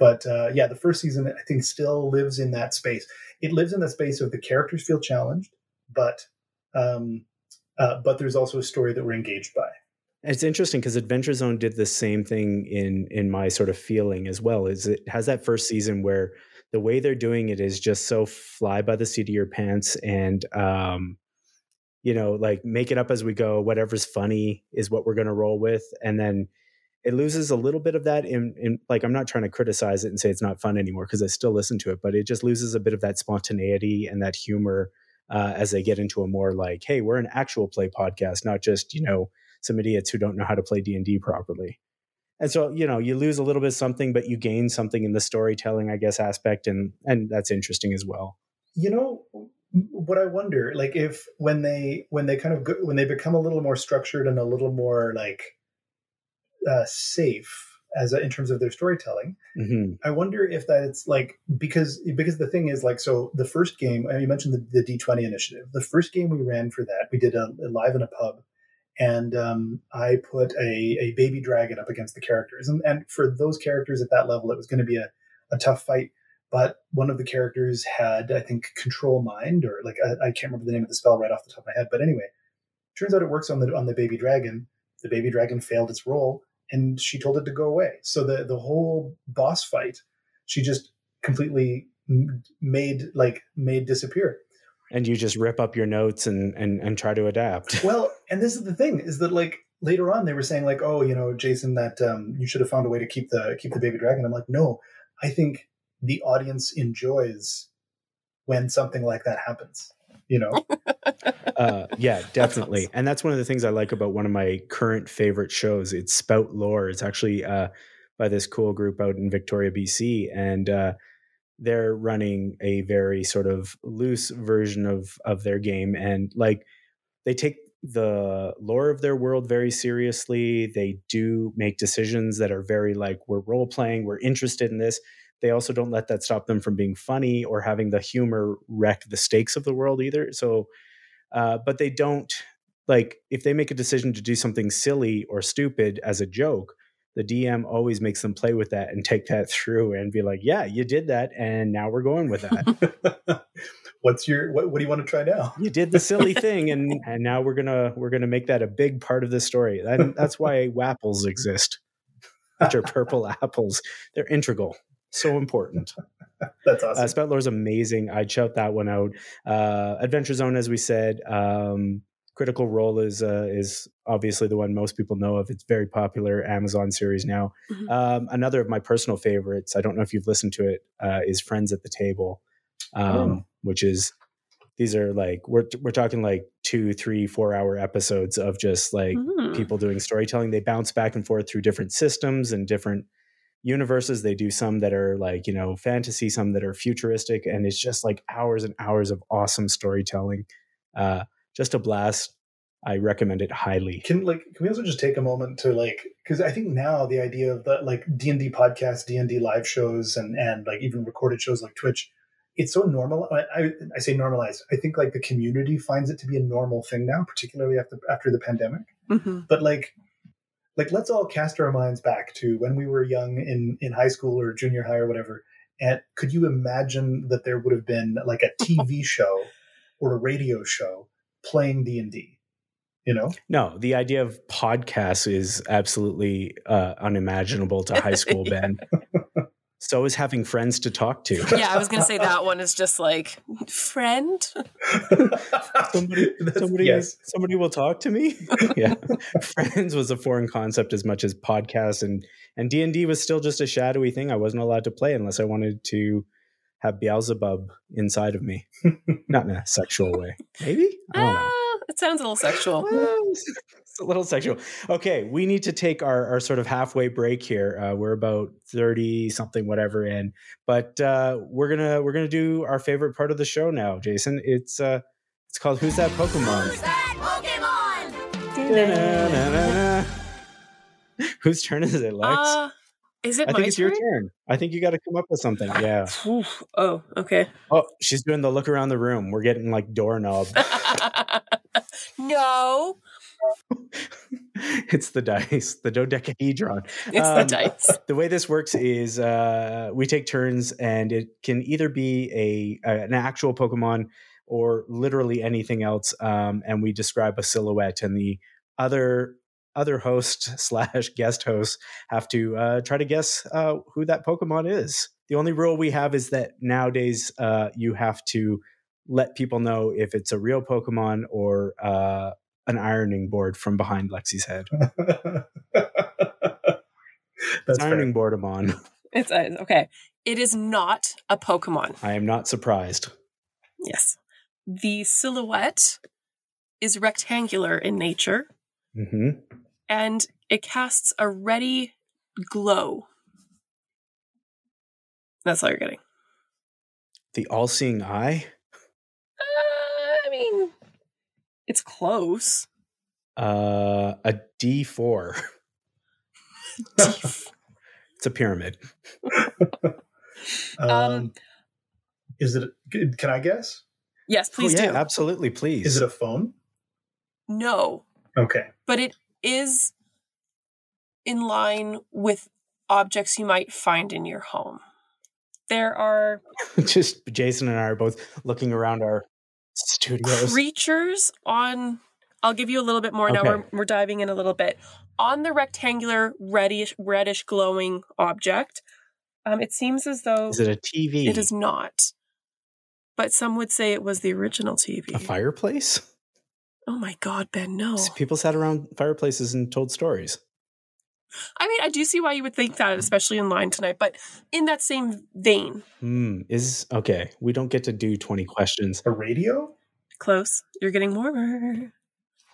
but uh, yeah, the first season I think still lives in that space. It lives in the space of the characters feel challenged, but um, uh, but there's also a story that we're engaged by. It's interesting because Adventure Zone did the same thing in in my sort of feeling as well. Is it has that first season where the way they're doing it is just so fly by the seat of your pants and um, you know like make it up as we go. Whatever's funny is what we're going to roll with, and then it loses a little bit of that in, in like i'm not trying to criticize it and say it's not fun anymore because i still listen to it but it just loses a bit of that spontaneity and that humor uh, as they get into a more like hey we're an actual play podcast not just you know some idiots who don't know how to play d&d properly. And so you know you lose a little bit of something but you gain something in the storytelling i guess aspect and and that's interesting as well. You know what i wonder like if when they when they kind of go, when they become a little more structured and a little more like uh, safe as a, in terms of their storytelling. Mm-hmm. I wonder if that it's like because because the thing is like so the first game you mentioned the, the D twenty initiative. The first game we ran for that we did a, a live in a pub, and um, I put a, a baby dragon up against the characters, and, and for those characters at that level, it was going to be a, a tough fight. But one of the characters had, I think, control mind, or like I, I can't remember the name of the spell right off the top of my head. But anyway, turns out it works on the on the baby dragon. The baby dragon failed its roll, and she told it to go away. So the the whole boss fight, she just completely made like made disappear. And you just rip up your notes and and and try to adapt. <laughs> well, and this is the thing is that like later on they were saying like, oh, you know, Jason, that um, you should have found a way to keep the keep the baby dragon. I'm like, no, I think the audience enjoys when something like that happens you know? <laughs> Uh, yeah definitely. and that's one of the things i like about one of my current favorite shows. It's spout lore. It's actually uh, by this cool group out in victoria bc and uh, they're running a very sort of loose version of of their game. And like they take the lore of their world very seriously. They do make decisions that are very like we're role playing we're interested in this they also don't let that stop them from being funny or having the humor wreck the stakes of the world either. So, uh, but they don't like if they make a decision to do something silly or stupid as a joke, the DM always makes them play with that and take that <laughs> through and be like, "Yeah, you did that, and now we're going with that." <laughs> What's your what, what do you want to try now? You did the silly <laughs> thing, and and now we're gonna we're gonna make that a big part of the story. And that's why wapples exist, which are purple apples. They're integral so important. <laughs> That's awesome. Uh, Spout is amazing. I'd shout that one out. Uh, Adventure Zone, as we said, um, Critical Role is uh, is obviously the one most people know of. It's very popular Amazon series now. Mm-hmm. Um, another of my personal favorites. I don't know if you've listened to it. Uh, is Friends at the Table, um, oh. which is these are like we're we're talking like two, three, four hour episodes of just like mm. people doing storytelling. They bounce back and forth through different systems and different universes. They do some that are like, you know, fantasy, some that are futuristic, and it's just like hours and hours of awesome storytelling. Uh, just a blast. I recommend it highly. Can like can we also just take a moment to like because I think now the idea of the like D and D podcast, D and D live shows, and and like even recorded shows like Twitch it's so normal. I, I, I say normalized. I think like the community finds it to be a normal thing now, particularly after after the pandemic. Mhm. But like, like let's all cast our minds back to when we were young in in high school or junior high or whatever. And could you imagine that there would have been like a TV <laughs> show or a radio show playing D and D? You know, No, the idea of podcasts is absolutely uh, unimaginable to high school <laughs> Ben. So is having friends to talk to. <laughs> Yeah, I was gonna say that one is just like friend. Somebody, <laughs> somebody, yes. somebody will talk to me. <laughs> yeah, friends was a foreign concept as much as podcasts and and D and D was still just a shadowy thing. I wasn't allowed to play unless I wanted to have Beelzebub inside of me, not in a sexual way. Maybe I don't know. Ah, it sounds a little sexual. Well, it's a little sexual. Okay, we need to take our, our sort of halfway break here. Uh, we're about thirty something, whatever, in, but uh, we're gonna we're gonna do our favorite part of the show now, Jason. It's uh, it's called Who's That Pokemon? Da-na-na-na-na. <laughs> Whose turn is it, Lex? Uh, is it I my think it's turn? your turn. I think you got to come up with something. Yeah. <sighs> Ooh, oh, okay. Oh, she's doing the look around the room. We're getting like doorknob. <laughs> no, <laughs> it's the dice, the dodecahedron. <laughs> it's Um, the dice. <laughs> the way this works is uh, we take turns and it can either be a, a an actual pokemon or literally anything else um, and we describe a silhouette and the other other host slash guest host have to uh, try to guess uh, who that pokemon is the only rule we have is that nowadays uh, you have to let people know if it's a real pokemon or uh, an ironing board from behind lexi's head <laughs> That's it's ironing board i'm on <laughs> It's uh, okay. It is not a Pokemon. i am not surprised Yes, the silhouette is rectangular in nature, hmm and it casts a ready glow. That's all you're getting. The all-seeing eye. Uh, I mean, it's close. Uh, a D four. <laughs> it's a pyramid. <laughs> Um, Um, is it? Can I guess? Yes, please oh, yeah, do. absolutely. Please. Is it a phone? No, Okay. but it is in line with objects you might find in your home. There are <laughs> just Jason and I are both looking around our studios. creatures on I'll give you a little bit more now we're, we're diving in a little bit on the rectangular reddish reddish glowing object um, it seems as though Is it a TV? it is not but some would say it was the original tv a fireplace. oh my god ben no People sat around fireplaces and told stories. I mean i do see why you would think that especially in line tonight but in that same vein Hmm. Is okay. We don't get to do twenty questions. A radio? close you're getting warmer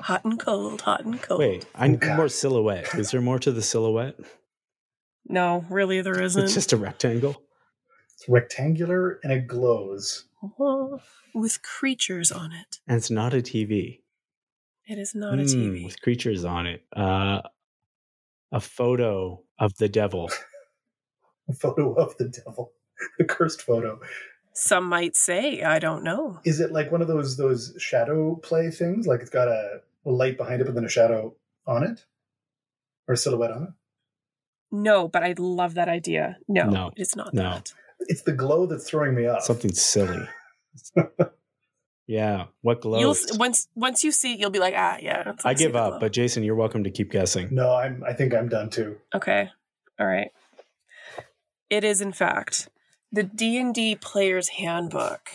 hot and cold hot and cold Wait, I need more silhouette. Is there more to the silhouette? no really there isn't It's just a rectangle. It's rectangular and it glows. with creatures on it And it's not a TV. it is not a Hmm, tv with creatures on it. Uh, a photo of the devil. <laughs> A photo of the devil. <laughs> The cursed photo. Some might say, I don't know. Is it like one of those those shadow play things? Like it's got a, a light behind it, but then a shadow on it, or a silhouette on it. No, but I love that idea. No, No, it's not no. that. It's the glow that's throwing me off. Something silly. <laughs> yeah. What glows? You'll s- once once you see it, you'll be like, ah, yeah. I give up, but Jason, you're welcome to keep guessing. No, I'm. I think I'm done too. okay, all right. It is in fact the D and D player's handbook.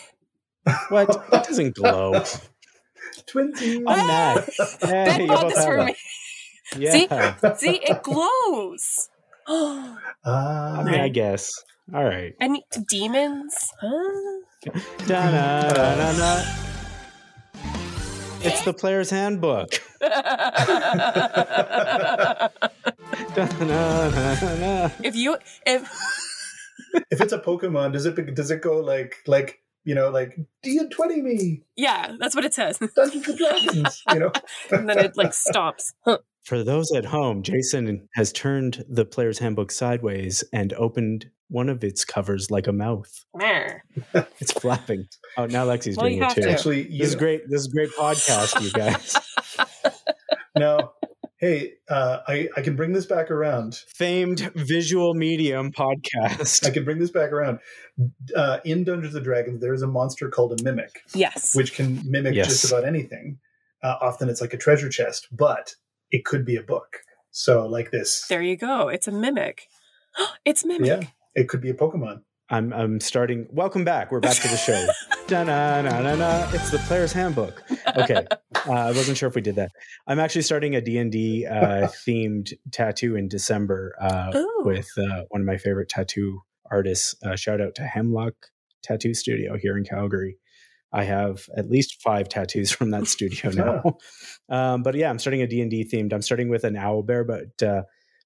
What? That doesn't glow. <laughs> Twinsies. I'm not. <laughs> Hey, ben bought this for me. <laughs> Yeah. See, see, it glows. <gasps> Ah, I mean, I guess. All right. and demons, huh? It's the player's handbook. <laughs> If you if if it's a Pokemon, does it does it go like like you know like D and twenty me yeah, that's what it says. <laughs> Dungeons and Dragons? You know. <laughs> and then it like stops. Huh. For those at home, Jason has turned the player's handbook sideways and opened one of its covers like a mouth. Meh. <laughs> It's flapping. Oh, now Lexi's Well, doing you it too. to. Actually, you This is great. This is great podcast, you guys. <laughs> now, hey, uh, I I can bring this back around. Famed visual medium podcast. I can bring this back around. Uh, in Dungeons and Dragons, there is a monster called a mimic, Yes. which can mimic Yes. just about anything. Uh, often, it's like a treasure chest, but it could be a book. So, like this, There you go. It's a mimic. <gasps> it's mimic. yeah, it could be a Pokemon. I'm I'm starting. Welcome back. We're back to the show. <laughs> It's the player's handbook. Okay, uh, I wasn't sure if we did that. I'm actually starting a D and D uh, <laughs> themed tattoo in December uh, with uh, one of my favorite tattoo artists. Uh, shout out to Hemlock Tattoo Studio here in Calgary. I have at least five tattoos from that studio <laughs> now. um, but yeah, I'm starting a D and D themed. I'm starting with an owl bear, but uh,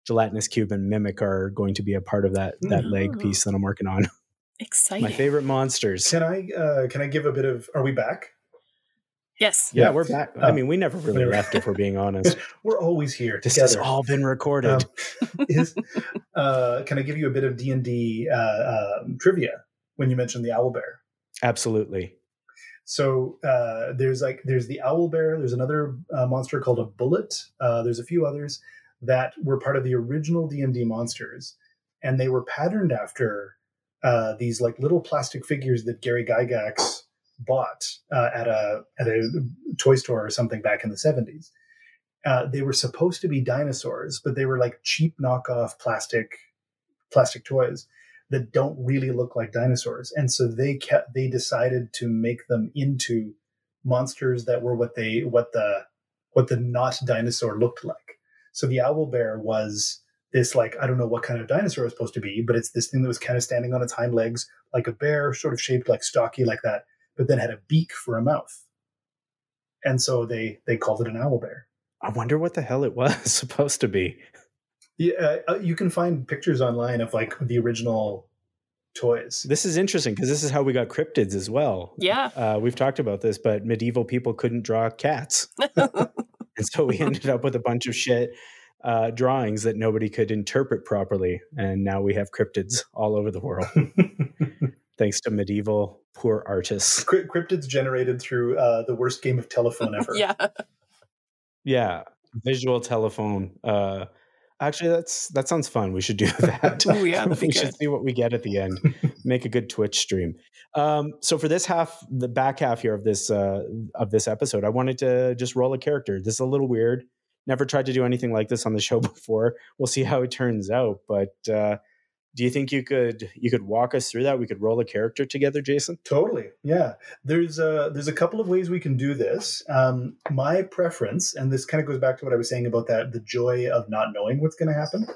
gelatinous cube and mimic are going to be a part of that that leg piece that I'm working on. <laughs> Exciting. My favorite monsters. Can I uh, can I give a bit of? Are we back? Yes. Yeah, Yeah. we're back. I Um, mean, we never really we're- left, if we're being honest. <laughs> We're always here This has all been recorded. Um, is, uh, can I give you a bit of D and D uh, um, trivia when you mentioned the owl bear? Absolutely. So uh, there's like there's the owl bear. There's another uh, monster called a bulette. Uh, there's a few others that were part of the original D and D monsters, and they were patterned after uh, these like little plastic figures that Gary Gygax bought uh, at a at a toy store or something back in the seventies. Uh, they were supposed to be dinosaurs, but they were like cheap knockoff plastic plastic toys that don't really look like dinosaurs and so they kept they decided to make them into monsters that were what they what the what the not dinosaur looked like so the owl bear was this like i don't know what kind of dinosaur it was supposed to be but it's this thing that was kind of standing on its hind legs like a bear sort of shaped like stocky like that but then had a beak for a mouth and so they they called it an owl bear I wonder what the hell it was <laughs> supposed to be. yeah uh, you can find pictures online of like the original toys This is interesting because this is how we got cryptids as well. Yeah. Uh, we've talked about this, but medieval people couldn't draw cats. <laughs> <laughs> <laughs> and so we <laughs> ended up with a bunch of shit uh, drawings that nobody could interpret properly. And now we have cryptids all over the world, <laughs> thanks to medieval poor artists. Cry- cryptids generated through uh, the worst game of telephone ever. yeah. Yeah, visual telephone. Uh, actually, that's that sounds fun. We should do <laughs> that. Ooh, <laughs> yeah, we should see what we get at the end. <laughs> Make a good Twitch stream. Um, so for this half, the back half here of this uh, of this episode, I wanted to just roll a character. This is a little weird. Never tried to do anything like this on the show before. We'll see how it turns out. But uh, do you think you could you could walk us through that? We could roll a character together, Jason. Totally. Yeah. There's a there's a couple of ways we can do this. Um, my preference, and this kind of goes back to what I was saying about that the joy of not knowing what's going to happen,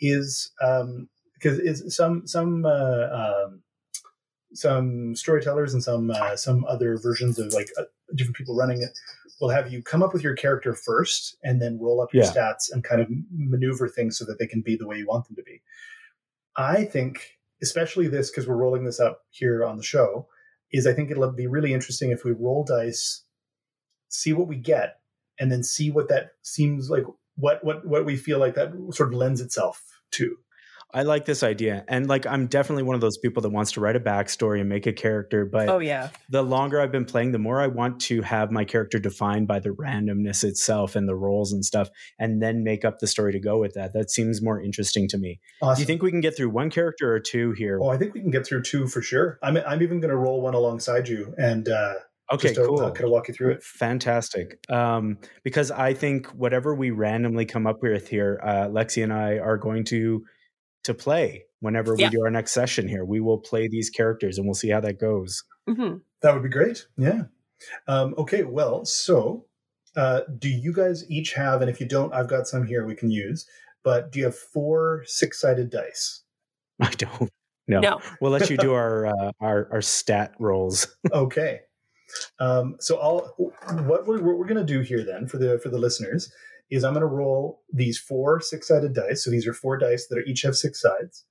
is um, because is some some uh, um, some storytellers and some uh, some other versions of like uh, different people running it will have you come up with your character first and then roll up your Yeah. stats and kind of maneuver things so that they can be the way you want them to be. I think, especially this because we're rolling this up here on the show, is I think it'll be really interesting if we roll dice, see what we get, and then see what that seems like, what what what we feel like that sort of lends itself to. I like this idea, and like I'm definitely one of those people that wants to write a backstory and make a character, but Oh yeah. the longer I've been playing, the more I want to have my character defined by the randomness itself and the roles and stuff, and then make up the story to go with that. That seems more interesting to me. Awesome. Do you think we can get through one character or two here? Oh, I think we can get through two for sure. I'm I'm even going to roll one alongside you and uh, okay, just to, cool. uh, kind of walk you through it. Fantastic. Um, because I think whatever we randomly come up with here, uh, Lexi and I are going to to play whenever Yeah. we do our next session here. We will play these characters and we'll see how that goes. hmm That would be great. Yeah. Um, okay. Well, so uh, do you guys each have? And if you don't, I've got some here we can use. But do you have four six-sided dice? <laughs> I don't. No, No. we'll let you do <laughs> our uh, our our stat rolls. <laughs> okay. Um, so I'll what we're, what we're going to do here then for the for the listeners is I'm going to roll these four six sided dice. So these are four dice that are each have six sides.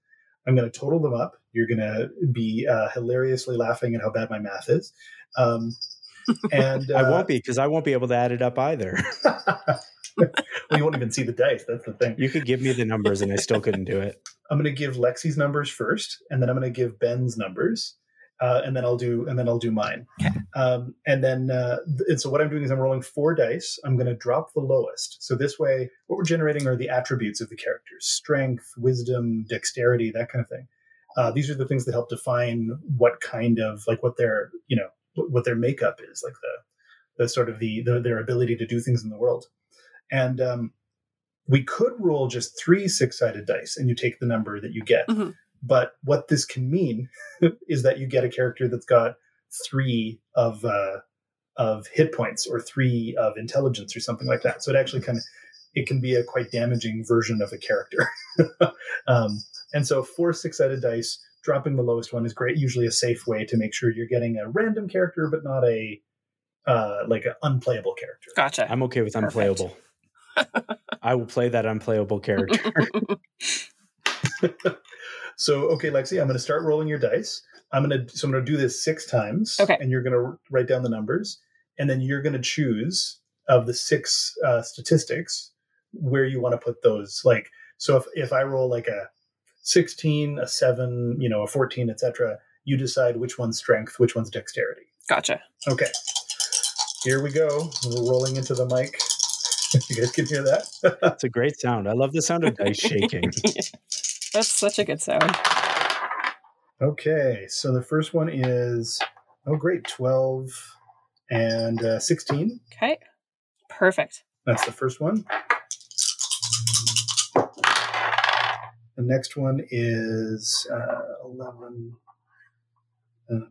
I'm going to total them up. You're going to be uh, hilariously laughing at how bad my math is. Um, <laughs> and uh, I won't be because I won't be able to add it up either. <laughs> <laughs> well, you won't even see the dice. That's the thing. You could give me the numbers and I still couldn't do it. I'm going to give Lexi's numbers first, and then I'm going to give Ben's numbers, uh, and then I'll do and then I'll do mine. Um, and then uh, and so what I'm doing is I'm rolling four dice. I'm going to drop the lowest. So this way, what we're generating are the attributes of the characters: strength, wisdom, dexterity, that kind of thing. Uh, these are the things that help define what kind of like what their you know what their makeup is, like the the sort of the, the their ability to do things in the world. And um, we could roll just three six sided dice, and you take the number that you get. Mhm. But what this can mean <laughs> is that you get a character that's got three of uh, of hit points or three of intelligence or something like that. So it actually kind of it can be a quite damaging version of a character. <laughs> um, and so four six sided dice, dropping the lowest one is great. Usually a safe way to make sure you're getting a random character, but not a uh, like an unplayable character. Gotcha. I'm okay with unplayable. <laughs> I will play that unplayable character. So okay, Lexi, I'm going to start rolling your dice. I'm going to so I'm going to do this six times. Okay. And you're going to write down the numbers, and then you're going to choose of the six uh, statistics where you want to put those. Like so, if if I roll like a 16, a seven, you know, a 14, etc., you decide which one's strength, which one's dexterity. Gotcha. Okay. Here we go. We're rolling into the mic. <laughs> you guys can hear that. It's a great sound. I love the sound of dice shaking. <laughs> That's such a good sound. Okay, so the first one is oh great, twelve and uh, sixteen. Okay. Perfect. That's the first one. The next one is uh, 11, uh, 12,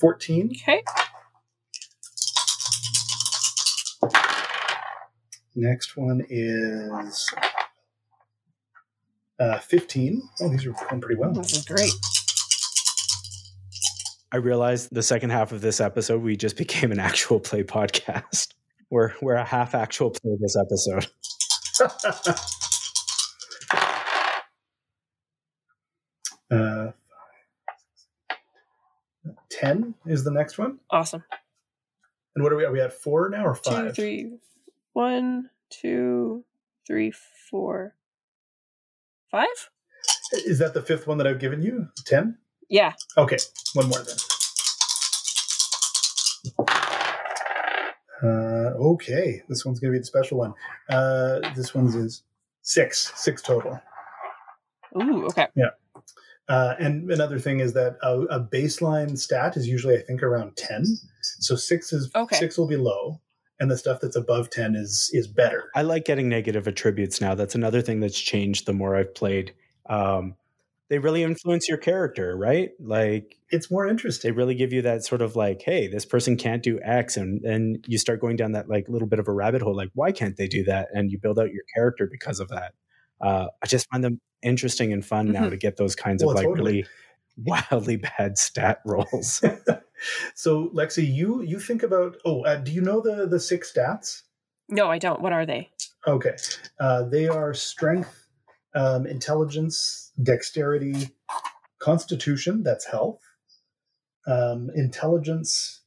13, 14. Okay. Next one is uh, 15. Oh, these are going pretty well. This is great. I realized the second half of this episode, we just <laughs> became an actual play podcast. We're, we're a half actual play this episode. <laughs> uh, 10 is the next one. Awesome. And what are we? Are we at four now or five? three, one, two, three, four, five. Is that the fifth one that I've given you? Ten? Yeah. Okay, one more then. Uh, okay, this one's going to be the special one. Uh, this one's is six, six total. Ooh. Okay. Uh, and another thing is that a, a baseline stat is usually, I think, around ten. So six is Okay. six will be low, and the stuff that's above ten is is better. I like getting negative attributes now. That's another thing that's changed the more I've played. Um, they really influence your character, right? Like It's more interesting. they really give you that sort of like, hey, this person can't do X, and then you start going down that like little bit of a rabbit hole. Like, why can't they do that? And you build out your character because of that. Uh, I just find them interesting and fun now Mhm. to get those kinds Well, of like totally. really <laughs> wildly bad stat rolls. <laughs> so, Lexi, you you think about. Oh, uh, do you know the the six stats? No, I don't. What are they? Okay. Uh, they are strength, um, intelligence, dexterity, constitution, that's health, um, intelligence.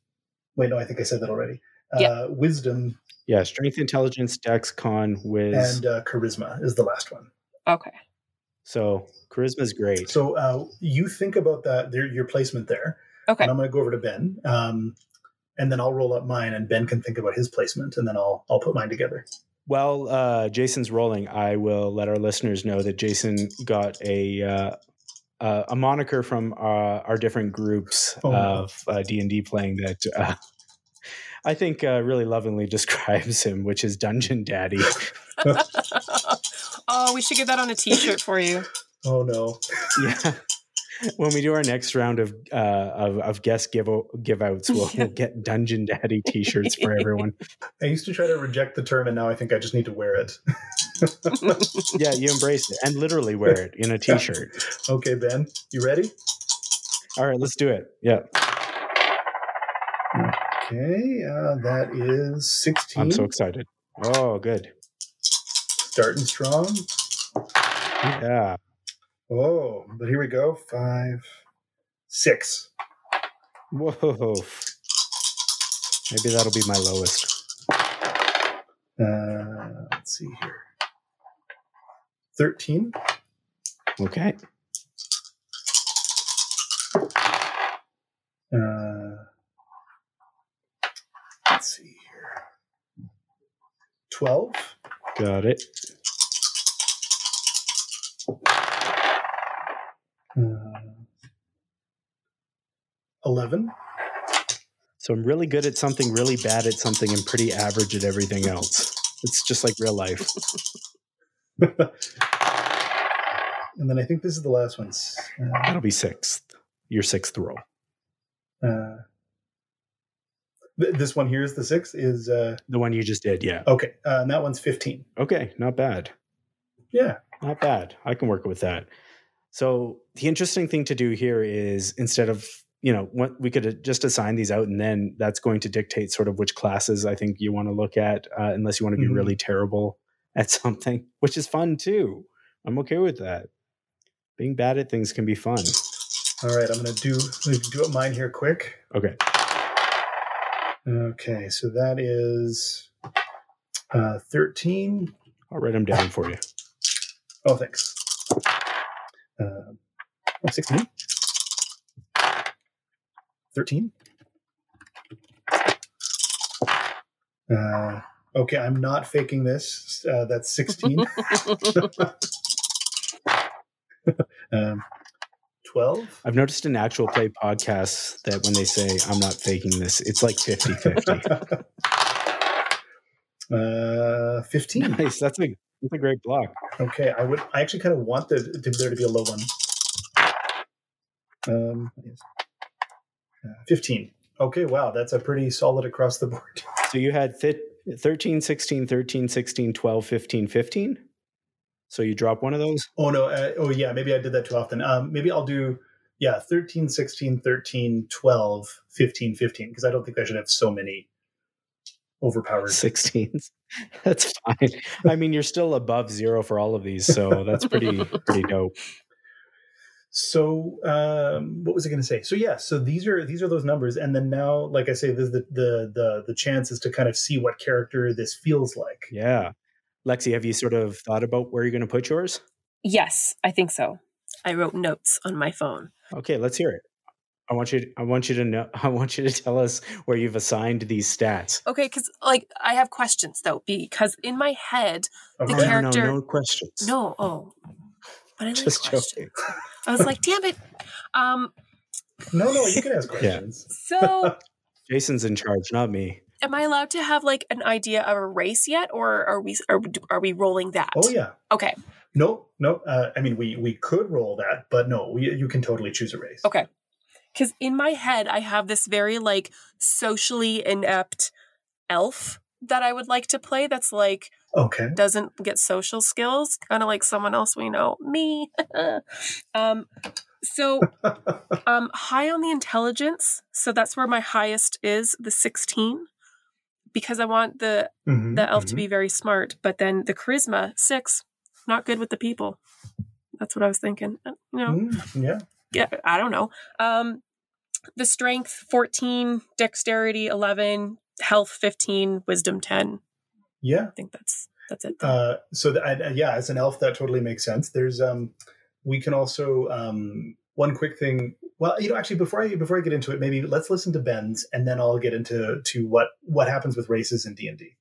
Wait, no, I think I said that already. Uh, Yeah. Wisdom yeah, strength, intelligence, dex, con, whiz. and uh, charisma is the last one. Okay. so charisma is great. So uh, you think about that, there, your placement there. Okay. And I'm going to go over to Ben. Um, and then I'll roll up mine, and Ben can think about his placement, and then I'll I'll put mine together. While uh, Jason's rolling, I will let our listeners know that Jason got a uh, uh, a moniker from uh, our different groups Oh, of uh, D and D playing that uh, <laughs> I think uh, really lovingly <laughs> describes him, which is Dungeon Daddy. <laughs> oh, we should get that on a T-shirt for you. Oh no! yeah. When we do our next round of uh, of, of guest give give outs, we'll, we'll <laughs> get Dungeon Daddy T-shirts for everyone. <laughs> I used to try to reject the term, and now I think I just need to wear it. <laughs> Yeah, you embrace it and literally wear it in a T-shirt. Okay, Ben, you ready? All right, let's do it. Yeah, Okay, uh, that is 16. I'm so excited. Oh, good. Starting strong. Yeah. Oh, but here we go. Five, six. Whoa. Maybe that'll be my lowest. Uh, let's see here. 13. Okay. Uh, let's see here. 12. Got it. 11. So I'm really good at something, really bad at something, and pretty average at everything else. It's just like real life. <laughs> And then I think this is the last one. Uh, That'll be sixth. Your sixth roll. uh, th- this one here is the sixth. Is uh, The one you just did, yeah. okay, uh, and that one's 15. Okay, not bad. Yeah. Not bad. I can work with that. So the interesting thing to do here is instead of you know what we could just assign these out and then that's going to dictate sort of which classes I think you want to look at uh, unless you want to be Mhm. really terrible <laughs> at something, which is fun too. I'm okay with that. Being bad at things can be fun. All right, I'm gonna do do it mine here quick. Okay. Okay, so that is uh, 13. I'll write them down for you. Oh, thanks. Uh, oh, 16. 13. Uh, okay, I'm not faking this. Uh, that's 16. <laughs> <laughs> um, 12. I've noticed in actual play podcasts that when they say I'm not faking this, it's like 50 50. <laughs> uh, 15. nice. That's a that's a great block. Okay, I would. I actually kind of want the, to, there to be a low one. Um, yes. Uh, fifteen. Okay, wow, that's a pretty solid across the board. <laughs> So you had thi- 13, 16, 13, 16, 12, 15, 15. So you drop one of those? Oh no. Uh, oh yeah, maybe I did that too often. Um, maybe I'll do yeah 13, 16, 13, 12, 15, 15 because I don't think I should have so many overpowered. 16s. <laughs> That's fine. I mean, you're still above zero for all of these, so that's pretty <laughs> pretty dope. So um, what was I going to say? So yeah, so these are these are those numbers, and then now, like I say, the the the the, the chance is to kind of see what character this feels like. Yeah. Lexi, have you sort of thought about where you're going to put yours? Yes, I think so. I wrote notes on my phone. Okay, let's hear it. I want you. To, I want you to know. <laughs> I want you to tell us where you've assigned these stats. Okay, because like I have questions though, because in my head, Okay. The No, character- No, no questions. no, oh, but I like just questions. joking. I was like, damn it. Um, No, no, you can ask <laughs> questions. so <laughs> Jason's in charge, not me. am I allowed to have like an idea of a race yet, or are we are, are we rolling that? Oh yeah. Okay, No, no. Uh, I mean, we we could roll that, but no, we, you can totally choose a race. okay. Because in my head, I have this very like socially inept elf that I would like to play. That's like Okay. doesn't get social skills, kind of like someone else we know, me. <laughs> um, so <laughs> um, high on the intelligence, so that's where my highest is, the sixteen, because I want the Mhm, the elf mhm. to be very smart. But then the charisma six, not good with the people. That's what I was thinking. Uh, You know, Mm, yeah. Yeah, I don't know. Um, the strength fourteen, dexterity eleven, health fifteen, wisdom ten. Yeah. I think that's that's it. Uh, so th- I- yeah, as an elf, that totally makes sense. There's um, we can also um, one quick thing. Well, you know, actually, before I before I get into it, maybe let's listen to Ben's, and then I'll get into to what what happens with races in D and D.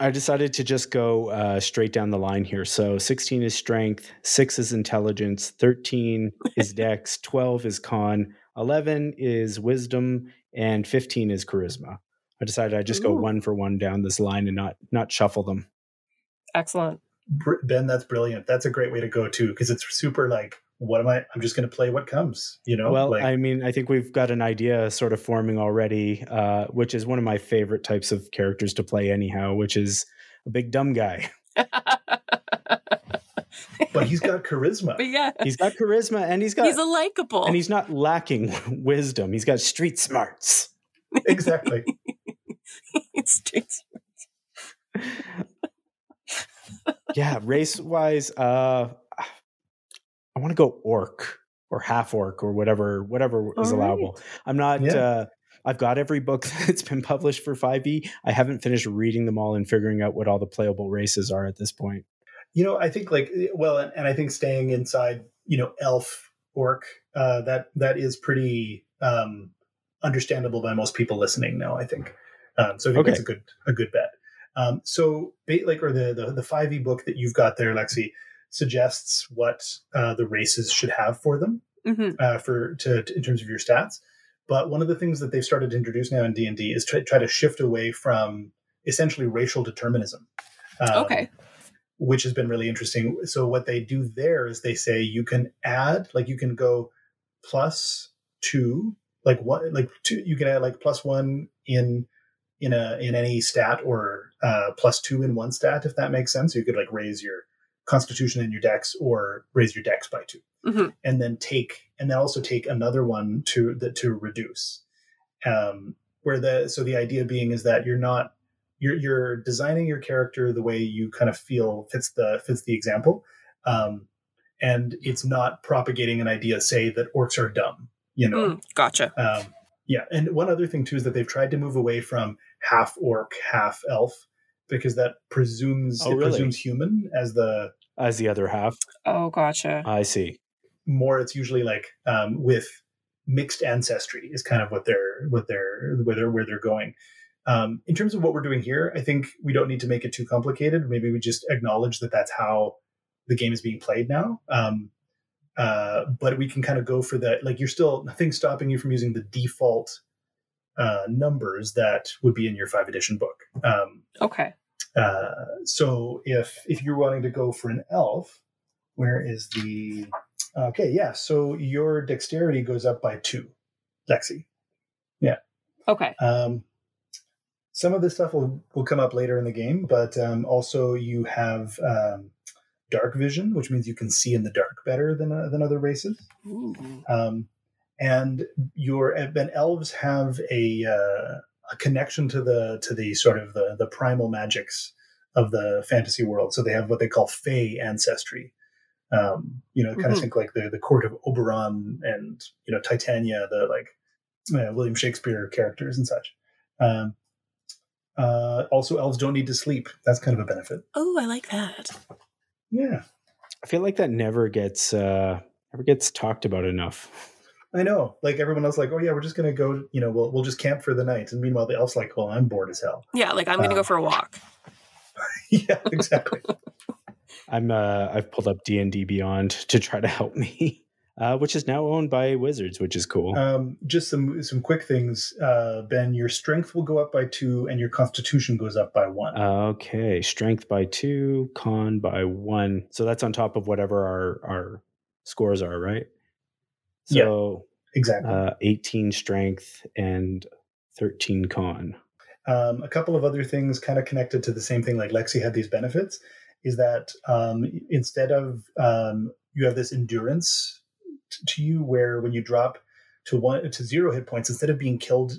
I decided to just go uh, straight down the line here. So 16 is strength, 6 is intelligence, 13 is <laughs> dex, 12 is con, 11 is wisdom, and 15 is charisma. I decided I'd just go one for one down this line and not not shuffle them. Excellent. Ben, that's brilliant. That's a great way to go too, because it's super like, what am I? I'm just going to play what comes. You know, well, like I mean, I think we've got an idea sort of forming already, uh, which is one of my favorite types of characters to play, anyhow, which is a big dumb guy. <laughs> but he's got charisma. But yeah, He's got charisma and he's got he's a likable. and he's not lacking <laughs> wisdom. He's got street smarts. exactly. <laughs> It's just- yeah, race wise, uh, I want to go orc or half orc or whatever, whatever is All right. allowable. I'm not. Yeah. Uh, I've got every book <laughs> that's been published for 5e. I haven't finished reading them all and figuring out what all the playable races are at this point. You know, I think like well, and, and I think staying inside, you know, elf orc, uh, that that is pretty um, understandable by most people listening now. I think um, so. I think Okay. that's a good a good bet. Um, so, like, or the the the five e book that you've got there, Lexi, suggests what uh, the races should have for them hmm uh, for to, to in terms of your stats. But one of the things that they've started to introduce now in D and D is try, try to shift away from essentially racial determinism. Um, Okay. which has been really interesting. So what they do there is they say you can add, like you can go plus two, like one, like two, you can add like plus one in in a in any stat or uh, plus two in one stat if that makes sense. You could like raise your constitution in your dex or raise your dex by 2 Mhm. and then take and then also take another one to the to reduce. Um, where the so the idea being is that you're not you're you're designing your character the way you kind of feel fits the fits the example um and it's not propagating an idea say that orcs are dumb you know Mm, gotcha. um yeah and one other thing too is that they've tried to move away from half orc half elf because that presumes Oh, it really? presumes human as the As the other half, Oh, gotcha. I see. more it's usually like um, with mixed ancestry is kind of what they're what they're where they're where they're going um, in terms of what we're doing here i think we don't need to make it too complicated maybe we just acknowledge that that's how the game is being played now um, uh, but we can kind of go for that like you're still nothing stopping you from using the default uh, numbers that would be in your five edition book um, Okay. Uh, so if if you're wanting to go for an elf, where is the okay? Yeah, so your dexterity goes up by two, Lexi. Yeah. Okay. Um, some of this stuff will will come up later in the game, but um, also you have um, dark vision, which means you can see in the dark better than uh, than other races. Um, and your and elves have a uh, a connection to the to the sort of the the primal magics of the fantasy world. So they have what they call Fey ancestry. Um, you know, kind of Mhm. think like the the court of Oberon and you know Titania, the like uh, William Shakespeare characters and such. Um, uh, also, elves don't need to sleep. That's kind of a benefit. Oh, I like that. Yeah, I feel like that never gets uh never gets talked about enough. I know. Like everyone else, like, oh yeah, we're just gonna go. You know, we'll we'll just camp for the night. And meanwhile, the elf's like, well, I'm bored as hell. Yeah, like I'm gonna Uh, go for a walk. <laughs> yeah, exactly. <laughs> I'm uh I've pulled up D and D Beyond to try to help me. <laughs> Uh, which is now owned by Wizards, which is cool. um, just some some quick things, uh, Ben. Your strength will go up by two, and your constitution goes up by one. Okay, strength by two, con by one. So that's on top of whatever our our scores are, right? Yeah. So exactly. uh, 18 strength and 13 con. Um, a couple of other things, kind of connected to the same thing. Like Lexi had these benefits, is that um, instead of um, you have this endurance t- to you, where when you drop to one to zero hit points, instead of being killed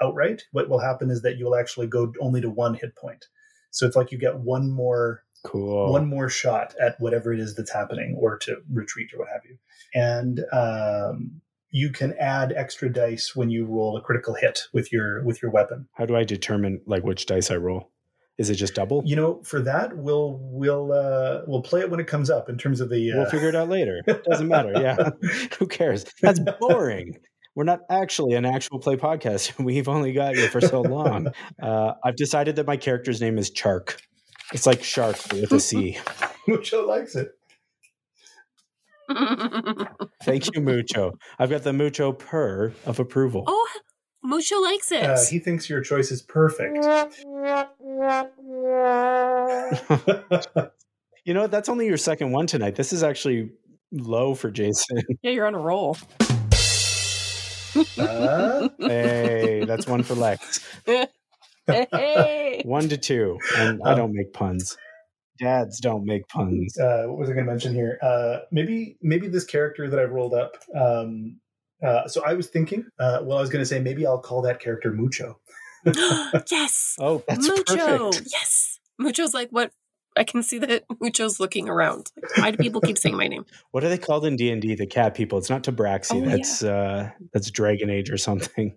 outright, what will happen is that you'll actually go only to one hit point. So it's like you get one more Cool. one more shot at whatever it is that's happening or to retreat or what have you and um, you can add extra dice when you roll a critical hit with your with your weapon How do I determine like which dice I roll? Is it just double? you know for that we'll we'll uh we'll play it when it comes up in terms of the uh, We'll figure it out later. It Doesn't matter. Yeah. <laughs> Who cares? That's boring. We're not actually an actual play podcast. <laughs> We've only got you for so long. <laughs> Uh, I've decided that my character's name is Chark. It's like shark with a C. <laughs> mucho likes it Thank you, Mucho. I've got the Mucho purr of approval. oh, Mucho likes it. uh, he thinks your choice is perfect <laughs> You know, that's only your second one tonight. This is actually low for Jason. <laughs> yeah, you're on a roll. uh, hey, that's one for Lex. Hey. One to two. And I Um, don't make puns. Dads don't make puns. uh, what was I going to mention here? Uh, maybe maybe this character that I've rolled up. Um, uh, so I was thinking. Uh, well, I was going to say maybe I'll call that character Mucho. <gasps> yes. <laughs> Oh, that's Mucho. perfect. Yes. Mucho's like what I can see that <laughs> Mucho's looking around. Like, why do people keep saying my name? What are they called in D and D? The cat people. It's not Tabaxi. Oh, yeah. that's uh, that's Dragon Age or something.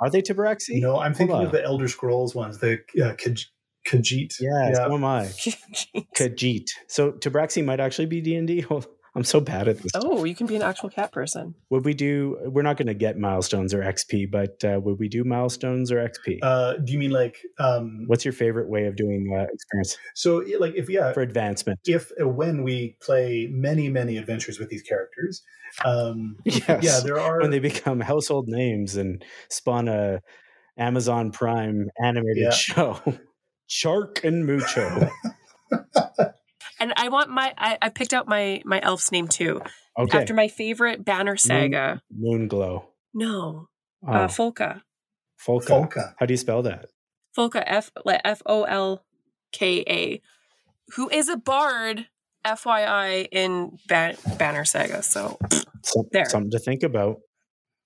Are they Tabaxi? No, I'm Hold thinking on. of the Elder Scrolls ones, the uh, Kaj- Khajiit. Yeah, yeah. so am I. Jeez. <laughs> Khajiit. So Tabaxi might actually be D and D. <laughs> I'm so bad at this. Oh, you can be an actual cat person. Would we do? We're not going to get milestones or XP, but uh, would we do milestones or XP? Uh, do you mean like um, What's your favorite way of doing uh, experience so? Like if yeah, for advancement? if uh, when we play many many adventures with these characters, um, <laughs> Yes. yeah, there are when they become household names and spawn a Amazon Prime animated Yeah. show. <laughs> Shark and Mucho. <laughs> And I want my I, I picked out my my elf's name too. Okay. After my favorite banner saga. Moonglow. No. Oh, Uh Folka. Folka. Folka. How do you spell that? Folka F like F O L K A. Who is a bard, FYI, in Ban- Banner Saga. So <sniffs> Some, There. Something to think about.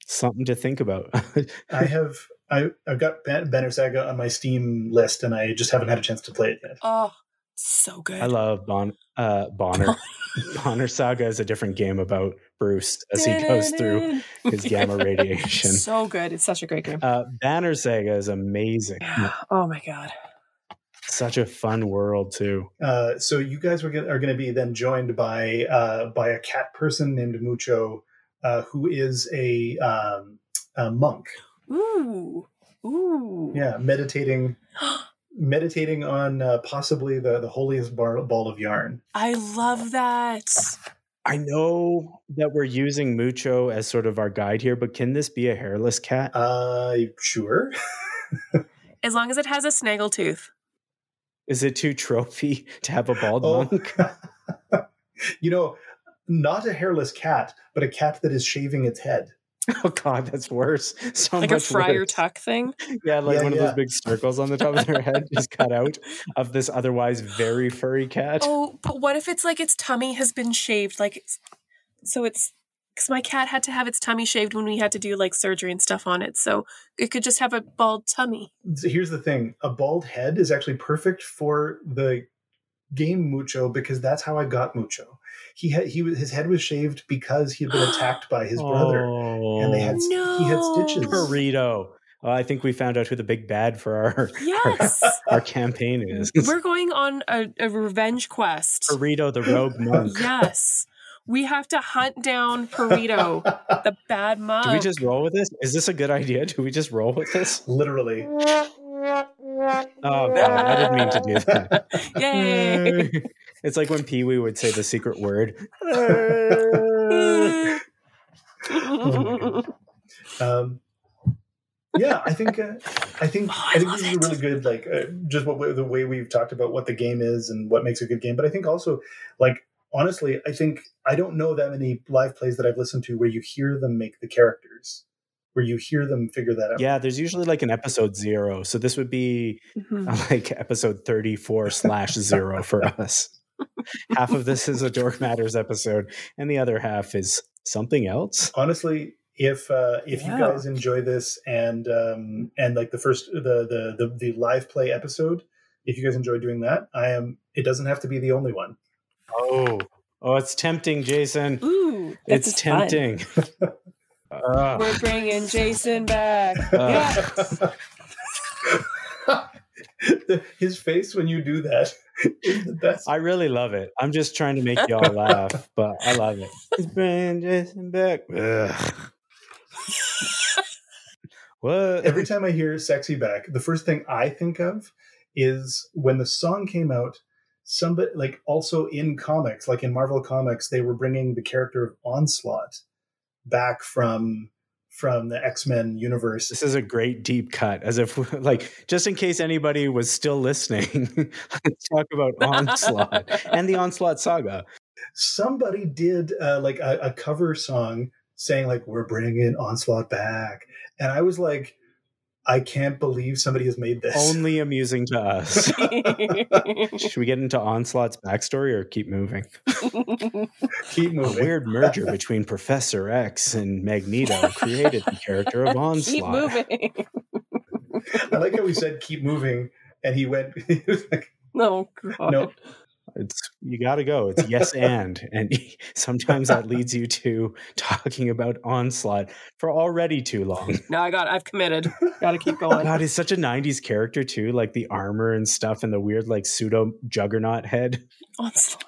Something to think about. <laughs> I have I I've got Banner Saga on my Steam list, and I just haven't had a chance to play it yet. oh so good. I love Bon uh, Bonner. <laughs> <laughs> Bonner Saga is a different game about Bruce as he goes through his gamma radiation. <laughs> So good. It's such a great game. Uh, Banner Saga is amazing. Oh my god. Such a fun world too. Uh, so you guys were gonna, are going to be then joined by uh, by a cat person named Mucho, uh, who is a, um, a monk. Ooh. Ooh. Yeah, meditating <gasps> <gasps> meditating on uh, possibly the the holiest bar, ball of yarn. I love that. I know that we're using Mucho as sort of our guide here, but can this be a hairless cat? Uh, sure. <laughs> As long as it has a snaggle tooth. Is it too trophy <laughs> to have a bald Oh. monk? <laughs> you know, not a hairless cat, but a cat that is shaving its head. <laughs> Oh god, that's worse. <laughs> So Like a friar worse. tuck thing. <laughs> Yeah, like Yeah, one of those big circles on the top of their head just cut out of this otherwise very furry cat. Oh, but what if it's like its tummy has been shaved? Like, so it's because my cat had to have its tummy shaved when we had to do like surgery and stuff on it. So it could just have a bald tummy. So here's the thing: a bald head is actually perfect for the game Mucho because that's how I got Mucho. He had he his head was shaved because he had been attacked by his brother, and they had he had No. stitches. Purrito. Oh, I think we found out who the big bad for our Yes. <laughs> our campaign is. We're going on a, a revenge quest. Purrito, the rogue monk. Yes. We have to hunt down Purrito, <laughs> the bad monk. Do we just roll with this? Is this a good idea? Do we just roll with this? Literally, Oh god, I didn't mean to do that. <laughs> Yay. Hmm. It's like when Pee Wee would say the secret word. <laughs> <laughs> um, yeah, I think uh, I think Oh, I I think this is a really good like uh, just what the way we've talked about what the game is and what makes a good game. But I think also like honestly, I think I don't know that many live plays that I've listened to where you hear them make the characters, where you hear them figure that out. Yeah, there's usually like an episode zero. So this would be Mhm. <laughs> like episode 34 slash zero for us. Half of this is a Dork Matters episode, and the other half is something else. honestly if uh if Yeah. you guys enjoy this and um and like the first the, the the the live play episode if you guys enjoy doing that i am it doesn't have to be the only one Oh, oh, it's tempting, Jason. Ooh, It's tempting. Ugh. <laughs> We're bringing Jason back. <laughs> Uh, The- <laughs> his face when you do that is the best <laughs> I really love it. I'm just trying to make y'all laugh, <laughs> but I love it. It's bringing Jason back. <laughs> Ugh. what? every time i hear sexy back the first thing i think of is when the song came out somebody like also in comics like in marvel comics they were bringing the character of onslaught back from from the x-men universe This is a great deep cut, as if, <laughs> like, just in case anybody was still listening, let's <laughs> talk about <laughs> Onslaught and the Onslaught saga. somebody did uh, like a, a cover song saying like we're bringing onslaught back and i was like i can't believe somebody has made this Only amusing to us. <laughs> Should we get into Onslaught's backstory or keep moving? <laughs> keep moving. A moving weird merger between Professor X and Magneto created the character of <laughs> Onslaught. Keep moving. i like how we said keep moving and he went he was like No, God. no It's you got to go. It's yes and, <laughs> and <laughs> sometimes that leads you to talking about onslaught for already too long. No, I got. I've committed. <laughs> got to keep going. God, he's such a '90s character too, like the armor and stuff, and the weird like pseudo juggernaut head. Onslaught.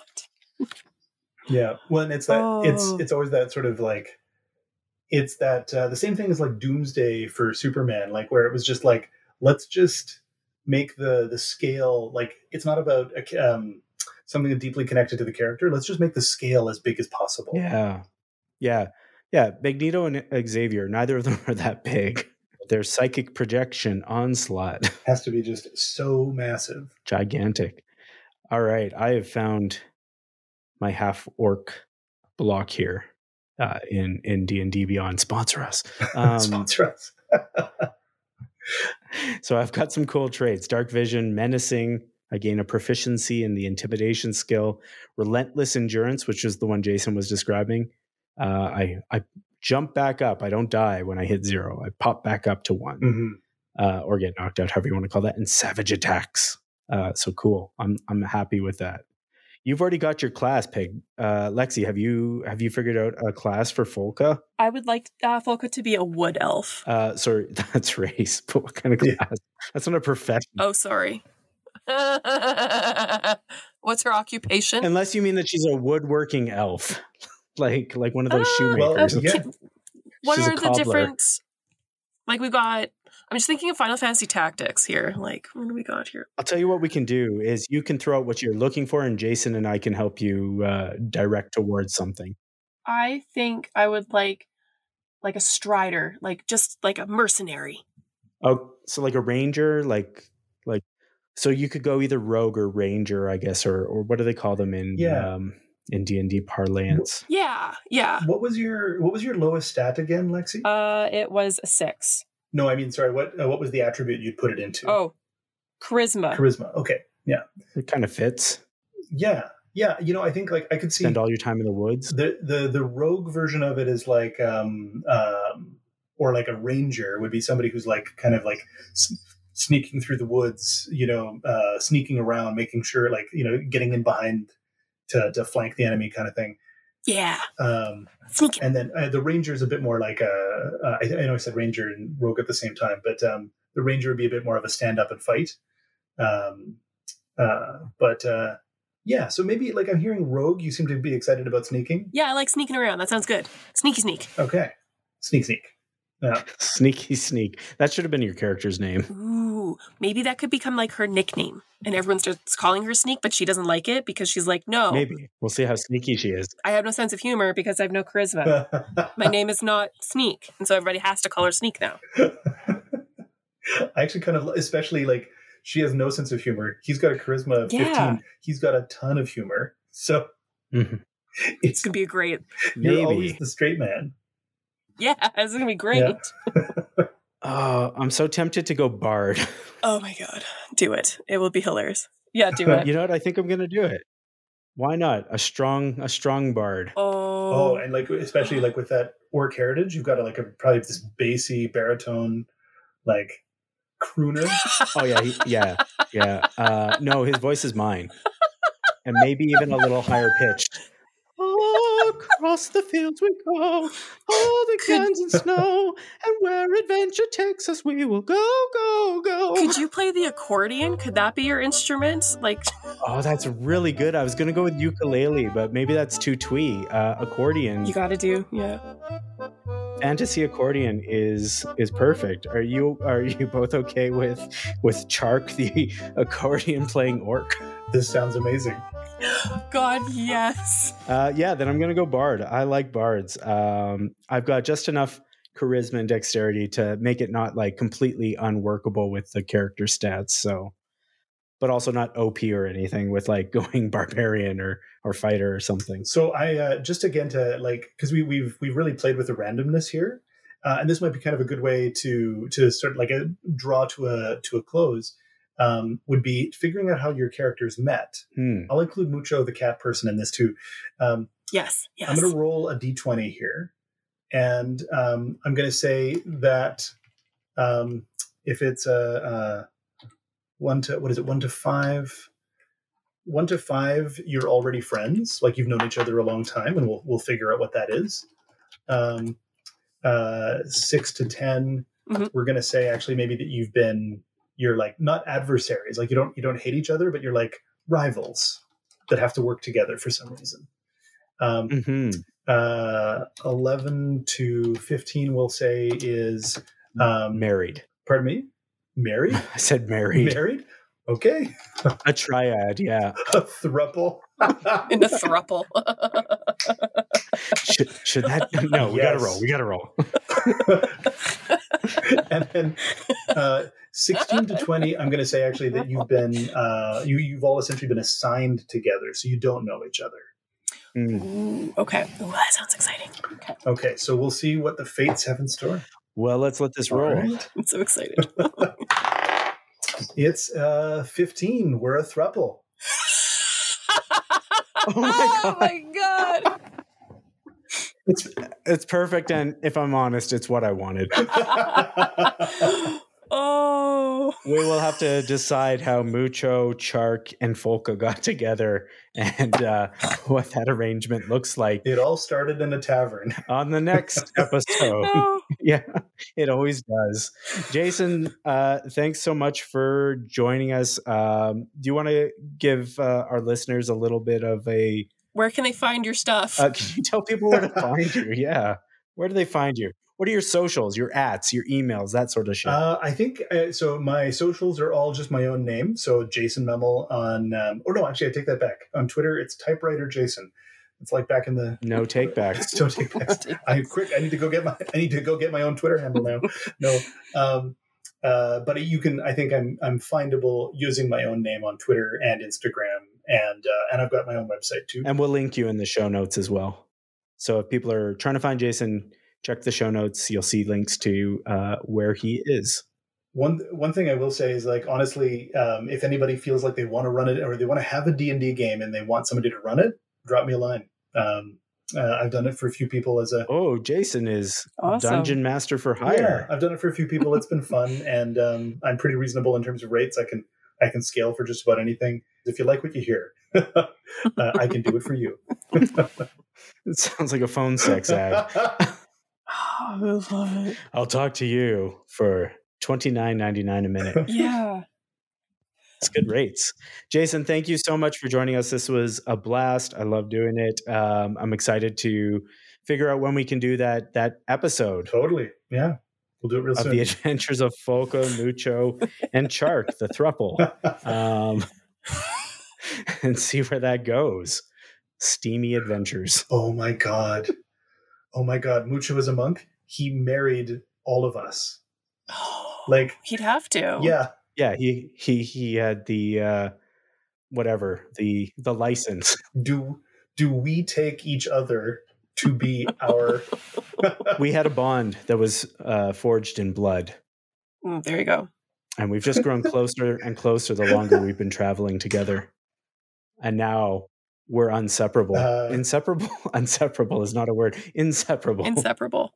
Yeah, well, and it's that it's Oh. it's always that sort of like it's that uh, the same thing as like Doomsday for Superman, like where it was just like let's just make the the scale like it's not about a, um, something deeply connected to the character. Let's just make the scale as big as possible. Yeah, yeah, yeah. Magneto and Xavier, neither of them are that big. Their psychic projection onslaught, <laughs> has to be just so massive. gigantic. All right, I have found my half orc block here uh, in in D and D Beyond. Sponsor us. <laughs> Um, Sponsor us. <laughs> so I've got some cool traits: dark vision, menacing. I gain a proficiency in the intimidation skill, relentless endurance, which is the one Jason was describing. Uh, I I jump back up. I don't die when I hit zero. I pop back up to one, Mhm. uh, or get knocked out, however you want to call that. And savage attacks. Uh, so cool. I'm I'm happy with that. You've already got your class, Pig. Uh, Lexi, have you have you figured out a class for Folka? I would like uh, Folka to be a wood elf. Uh, sorry, <laughs> that's race. But what kind of Yeah. class? That's not a profession. Oh, sorry. <laughs> What's her occupation? Unless you mean that she's a woodworking elf, <laughs> like like one of those Ah, shoemakers. well, yeah. what she's are the cobbler. different? Like we've got. I'm just thinking of Final Fantasy Tactics here. Like what do we got here? I'll tell you what we can do is you can throw out what you're looking for, and Jason and I can help you uh, direct towards something. I think I would like like a strider, like just like a mercenary. Oh, so like a ranger, like like so you could go either rogue or ranger, I guess, or or what do they call them in Yeah. um, in D and D parlance? Yeah, yeah. What was your what was your lowest stat again, Lexi? Uh, it was a six. no, I mean, sorry. What uh, what was the attribute you'd put it into? Oh, charisma. charisma. Okay, yeah, It kind of fits. yeah, yeah. You know, I think like I could see Spend all your time in the woods. the the the rogue version of it is like um um or like a ranger would be somebody who's like kind of like s- sneaking through the woods you know uh sneaking around making sure like you know getting in behind to to flank the enemy kind of thing Yeah, um sneaking. and then uh, the ranger is a bit more like a uh, I, I know i said ranger and rogue at the same time but um the ranger would be a bit more of a stand up and fight um uh but uh yeah so maybe like i'm hearing rogue you seem to be excited about sneaking Yeah, I like sneaking around. That sounds good. Sneaky sneak. Okay. Sneak, sneak. Yeah. <laughs> Sneaky sneak. That should have been your character's name. Ooh, maybe that could become like her nickname, and everyone starts calling her Sneak, but she doesn't like it because she's like, no, Maybe we'll see how sneaky she is. I have no sense of humor because I have no charisma. My <laughs> name is not Sneak, and so everybody has to call her Sneak now. <laughs> I actually kind of, especially like, she has no sense of humor. He's got a charisma of Yeah. 15. He's got a ton of humor. So Mhm. it's It's gonna be a great. you're Maybe. Always the straight man. <laughs> Yeah, it's gonna be great. Yeah. <laughs> Oh, I'm so tempted to go bard. <laughs> Oh my god, do it! It will be hilarious. Yeah, do it. you know what? I think I'm gonna do it. Why not? A strong, a strong bard. Oh, Oh, and like, especially like with that orc heritage, you've got a, like a probably this bassy baritone, like crooner. Oh yeah, he, yeah, yeah. Uh, no, his voice is mine, and maybe even a little higher pitched. Across the fields we go, all the Could- guns and snow, and where adventure takes us, we will go, go, go. could you play the accordion? Could that be your instrument? Like, Oh, that's really good. I was gonna go with ukulele, but maybe that's too twee. Uh, accordion, you gotta do. Yeah. fantasy accordion is is perfect. Are you are you both okay with with Chark the <laughs> accordion playing orc? this sounds amazing. <gasps> God, yes. Uh, yeah, then I'm gonna go bard. I like bards. Um, I've got just enough charisma and dexterity to make it not like completely unworkable with the character stats. So, but also not OP or anything with like <laughs> going barbarian or or fighter or something. So I uh, just again to like because we we've we've really played with the randomness here, uh, and this might be kind of a good way to to sort of like a draw to a to a close. Um, would be figuring out how your characters met. Hmm. I'll include Mucho, the cat person, in this too. Um, Yes. Yes. I'm going to roll a d20 here, and um, I'm going to say that um, if it's a, a one to what is it one to five, one to five, you're already friends, like you've known each other a long time, and we'll we'll figure out what that is. Um, uh, six to 10 Mhm. we're gonna say actually maybe that you've been you're like not adversaries, like you don't you don't hate each other, but you're like rivals that have to work together for some reason. Um, hmm uh, eleven to fifteen, we'll say is um, Married. pardon me, married, <laughs> I said married. married. Okay, <laughs> A triad, yeah. a thruple. <laughs> In a thruple. Should, should that? No, we gotta roll. We gotta roll. and then uh, 16 to 20 i'm going to say actually that you've been uh, you, you've all essentially been assigned together so you don't know each other Mm. Ooh, okay. Ooh, that sounds exciting. Okay. okay so we'll see what the fates have in store Well, let's let this roll. All right. I'm so excited. <laughs> it's uh, 15 we're a thruple <laughs> Oh my <laughs> Oh my god. It's it's perfect, and if I'm honest, it's what I wanted. Oh. We will have to decide how Mucho, Chark, and Folka got together, and uh, what that arrangement looks like it all started in a tavern on the next <laughs> episode. No. <laughs> yeah, it always does. Jason, uh, thanks so much for joining us. Um, do you want to give uh, our listeners a little bit of a? Where can they find your stuff? Uh, can you tell people where to find <laughs> you? Yeah, where do they find you? What are your socials, your ads, your emails, that sort of shit? uh, i think uh, so my socials are all just my own name so Jason Mehmel on um, oh no actually i take that back on twitter it's typewriter jason it's like back in the no takebacks. Don't take backs. <laughs> <laughs> I quick. I need to go get my. I need to go get my own Twitter handle now. No, um, uh, but you can. I think I'm. I'm findable using my own name on Twitter and Instagram, and uh, and I've got my own website too. And we'll link you in the show notes as well. So if people are trying to find Jason, check the show notes. You'll see links to uh, where he is. One one thing I will say is like honestly, um, if anybody feels like they want to run it or they want to have a D and D game and they want somebody to run it, drop me a line. Um, uh, I've done it for a few people as a Oh, Jason is Awesome. dungeon master for hire. Yeah, hire. I've done it for a few people. It's been fun, <laughs> and um, I'm pretty reasonable in terms of rates. I can I can scale for just about anything. If you like what you hear, <laughs> uh, I can do it for you. <laughs> <laughs> It sounds like a phone sex ad. Oh, <laughs> I love it. I'll talk to you for twenty nine ninety nine a minute. <laughs> Yeah. It's good rates. Jason, thank you so much for joining us. This was a blast. I love doing it. Um, I'm excited to figure out when we can do that that episode Totally, yeah. We'll do it real of soon. the adventures of Folka, Mucho, and Chark, the thruple, um, and see where that goes. Steamy adventures. <laughs> oh my god, oh my god. Mucho is a monk. He married all of us. <gasps> Like, he'd have to. yeah, Yeah, he he he had the uh, whatever the the license. <laughs> do do we take each other to be our? <laughs> We had a bond that was uh, forged in blood. Mm, there you go. and we've just grown closer and closer the longer we've been traveling together and now we're inseparable Uh, inseparable <laughs> inseparable is not a word inseparable Inseparable.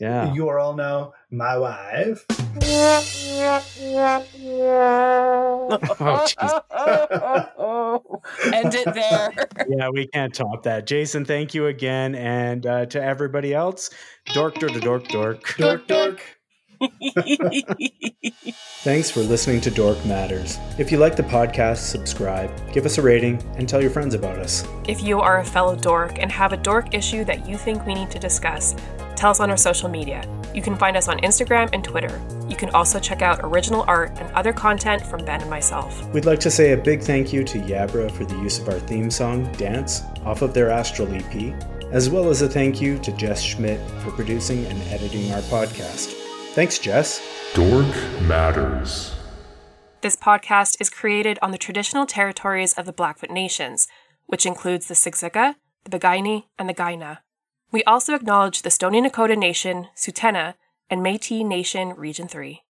yeah You are all now my wife. <laughs> oh, jeez. End it there. <laughs> yeah we can't top that jason thank you again and uh, to everybody else dork dork dork dork Dork, dork. Thanks for listening to dork matters if you like the podcast subscribe give us a rating and tell your friends about us If you are a fellow dork and have a dork issue that you think we need to discuss, tell us on our social media. You can find us on Instagram and Twitter. You can also check out original art and other content from Ben and myself. We'd like to say a big thank you to Yabra for the use of our theme song, Dance, off of their Astral EP, as well as a thank you to Jess Schmidt for producing and editing our podcast. Thanks, Jess. Dork Matters. This podcast is created on the traditional territories of the Blackfoot Nations, which includes the Siksika, the Piikani, and the Kainai. We also acknowledge the Stoney Nakoda Nation, Tsuut'ina, and Métis Nation Region 3.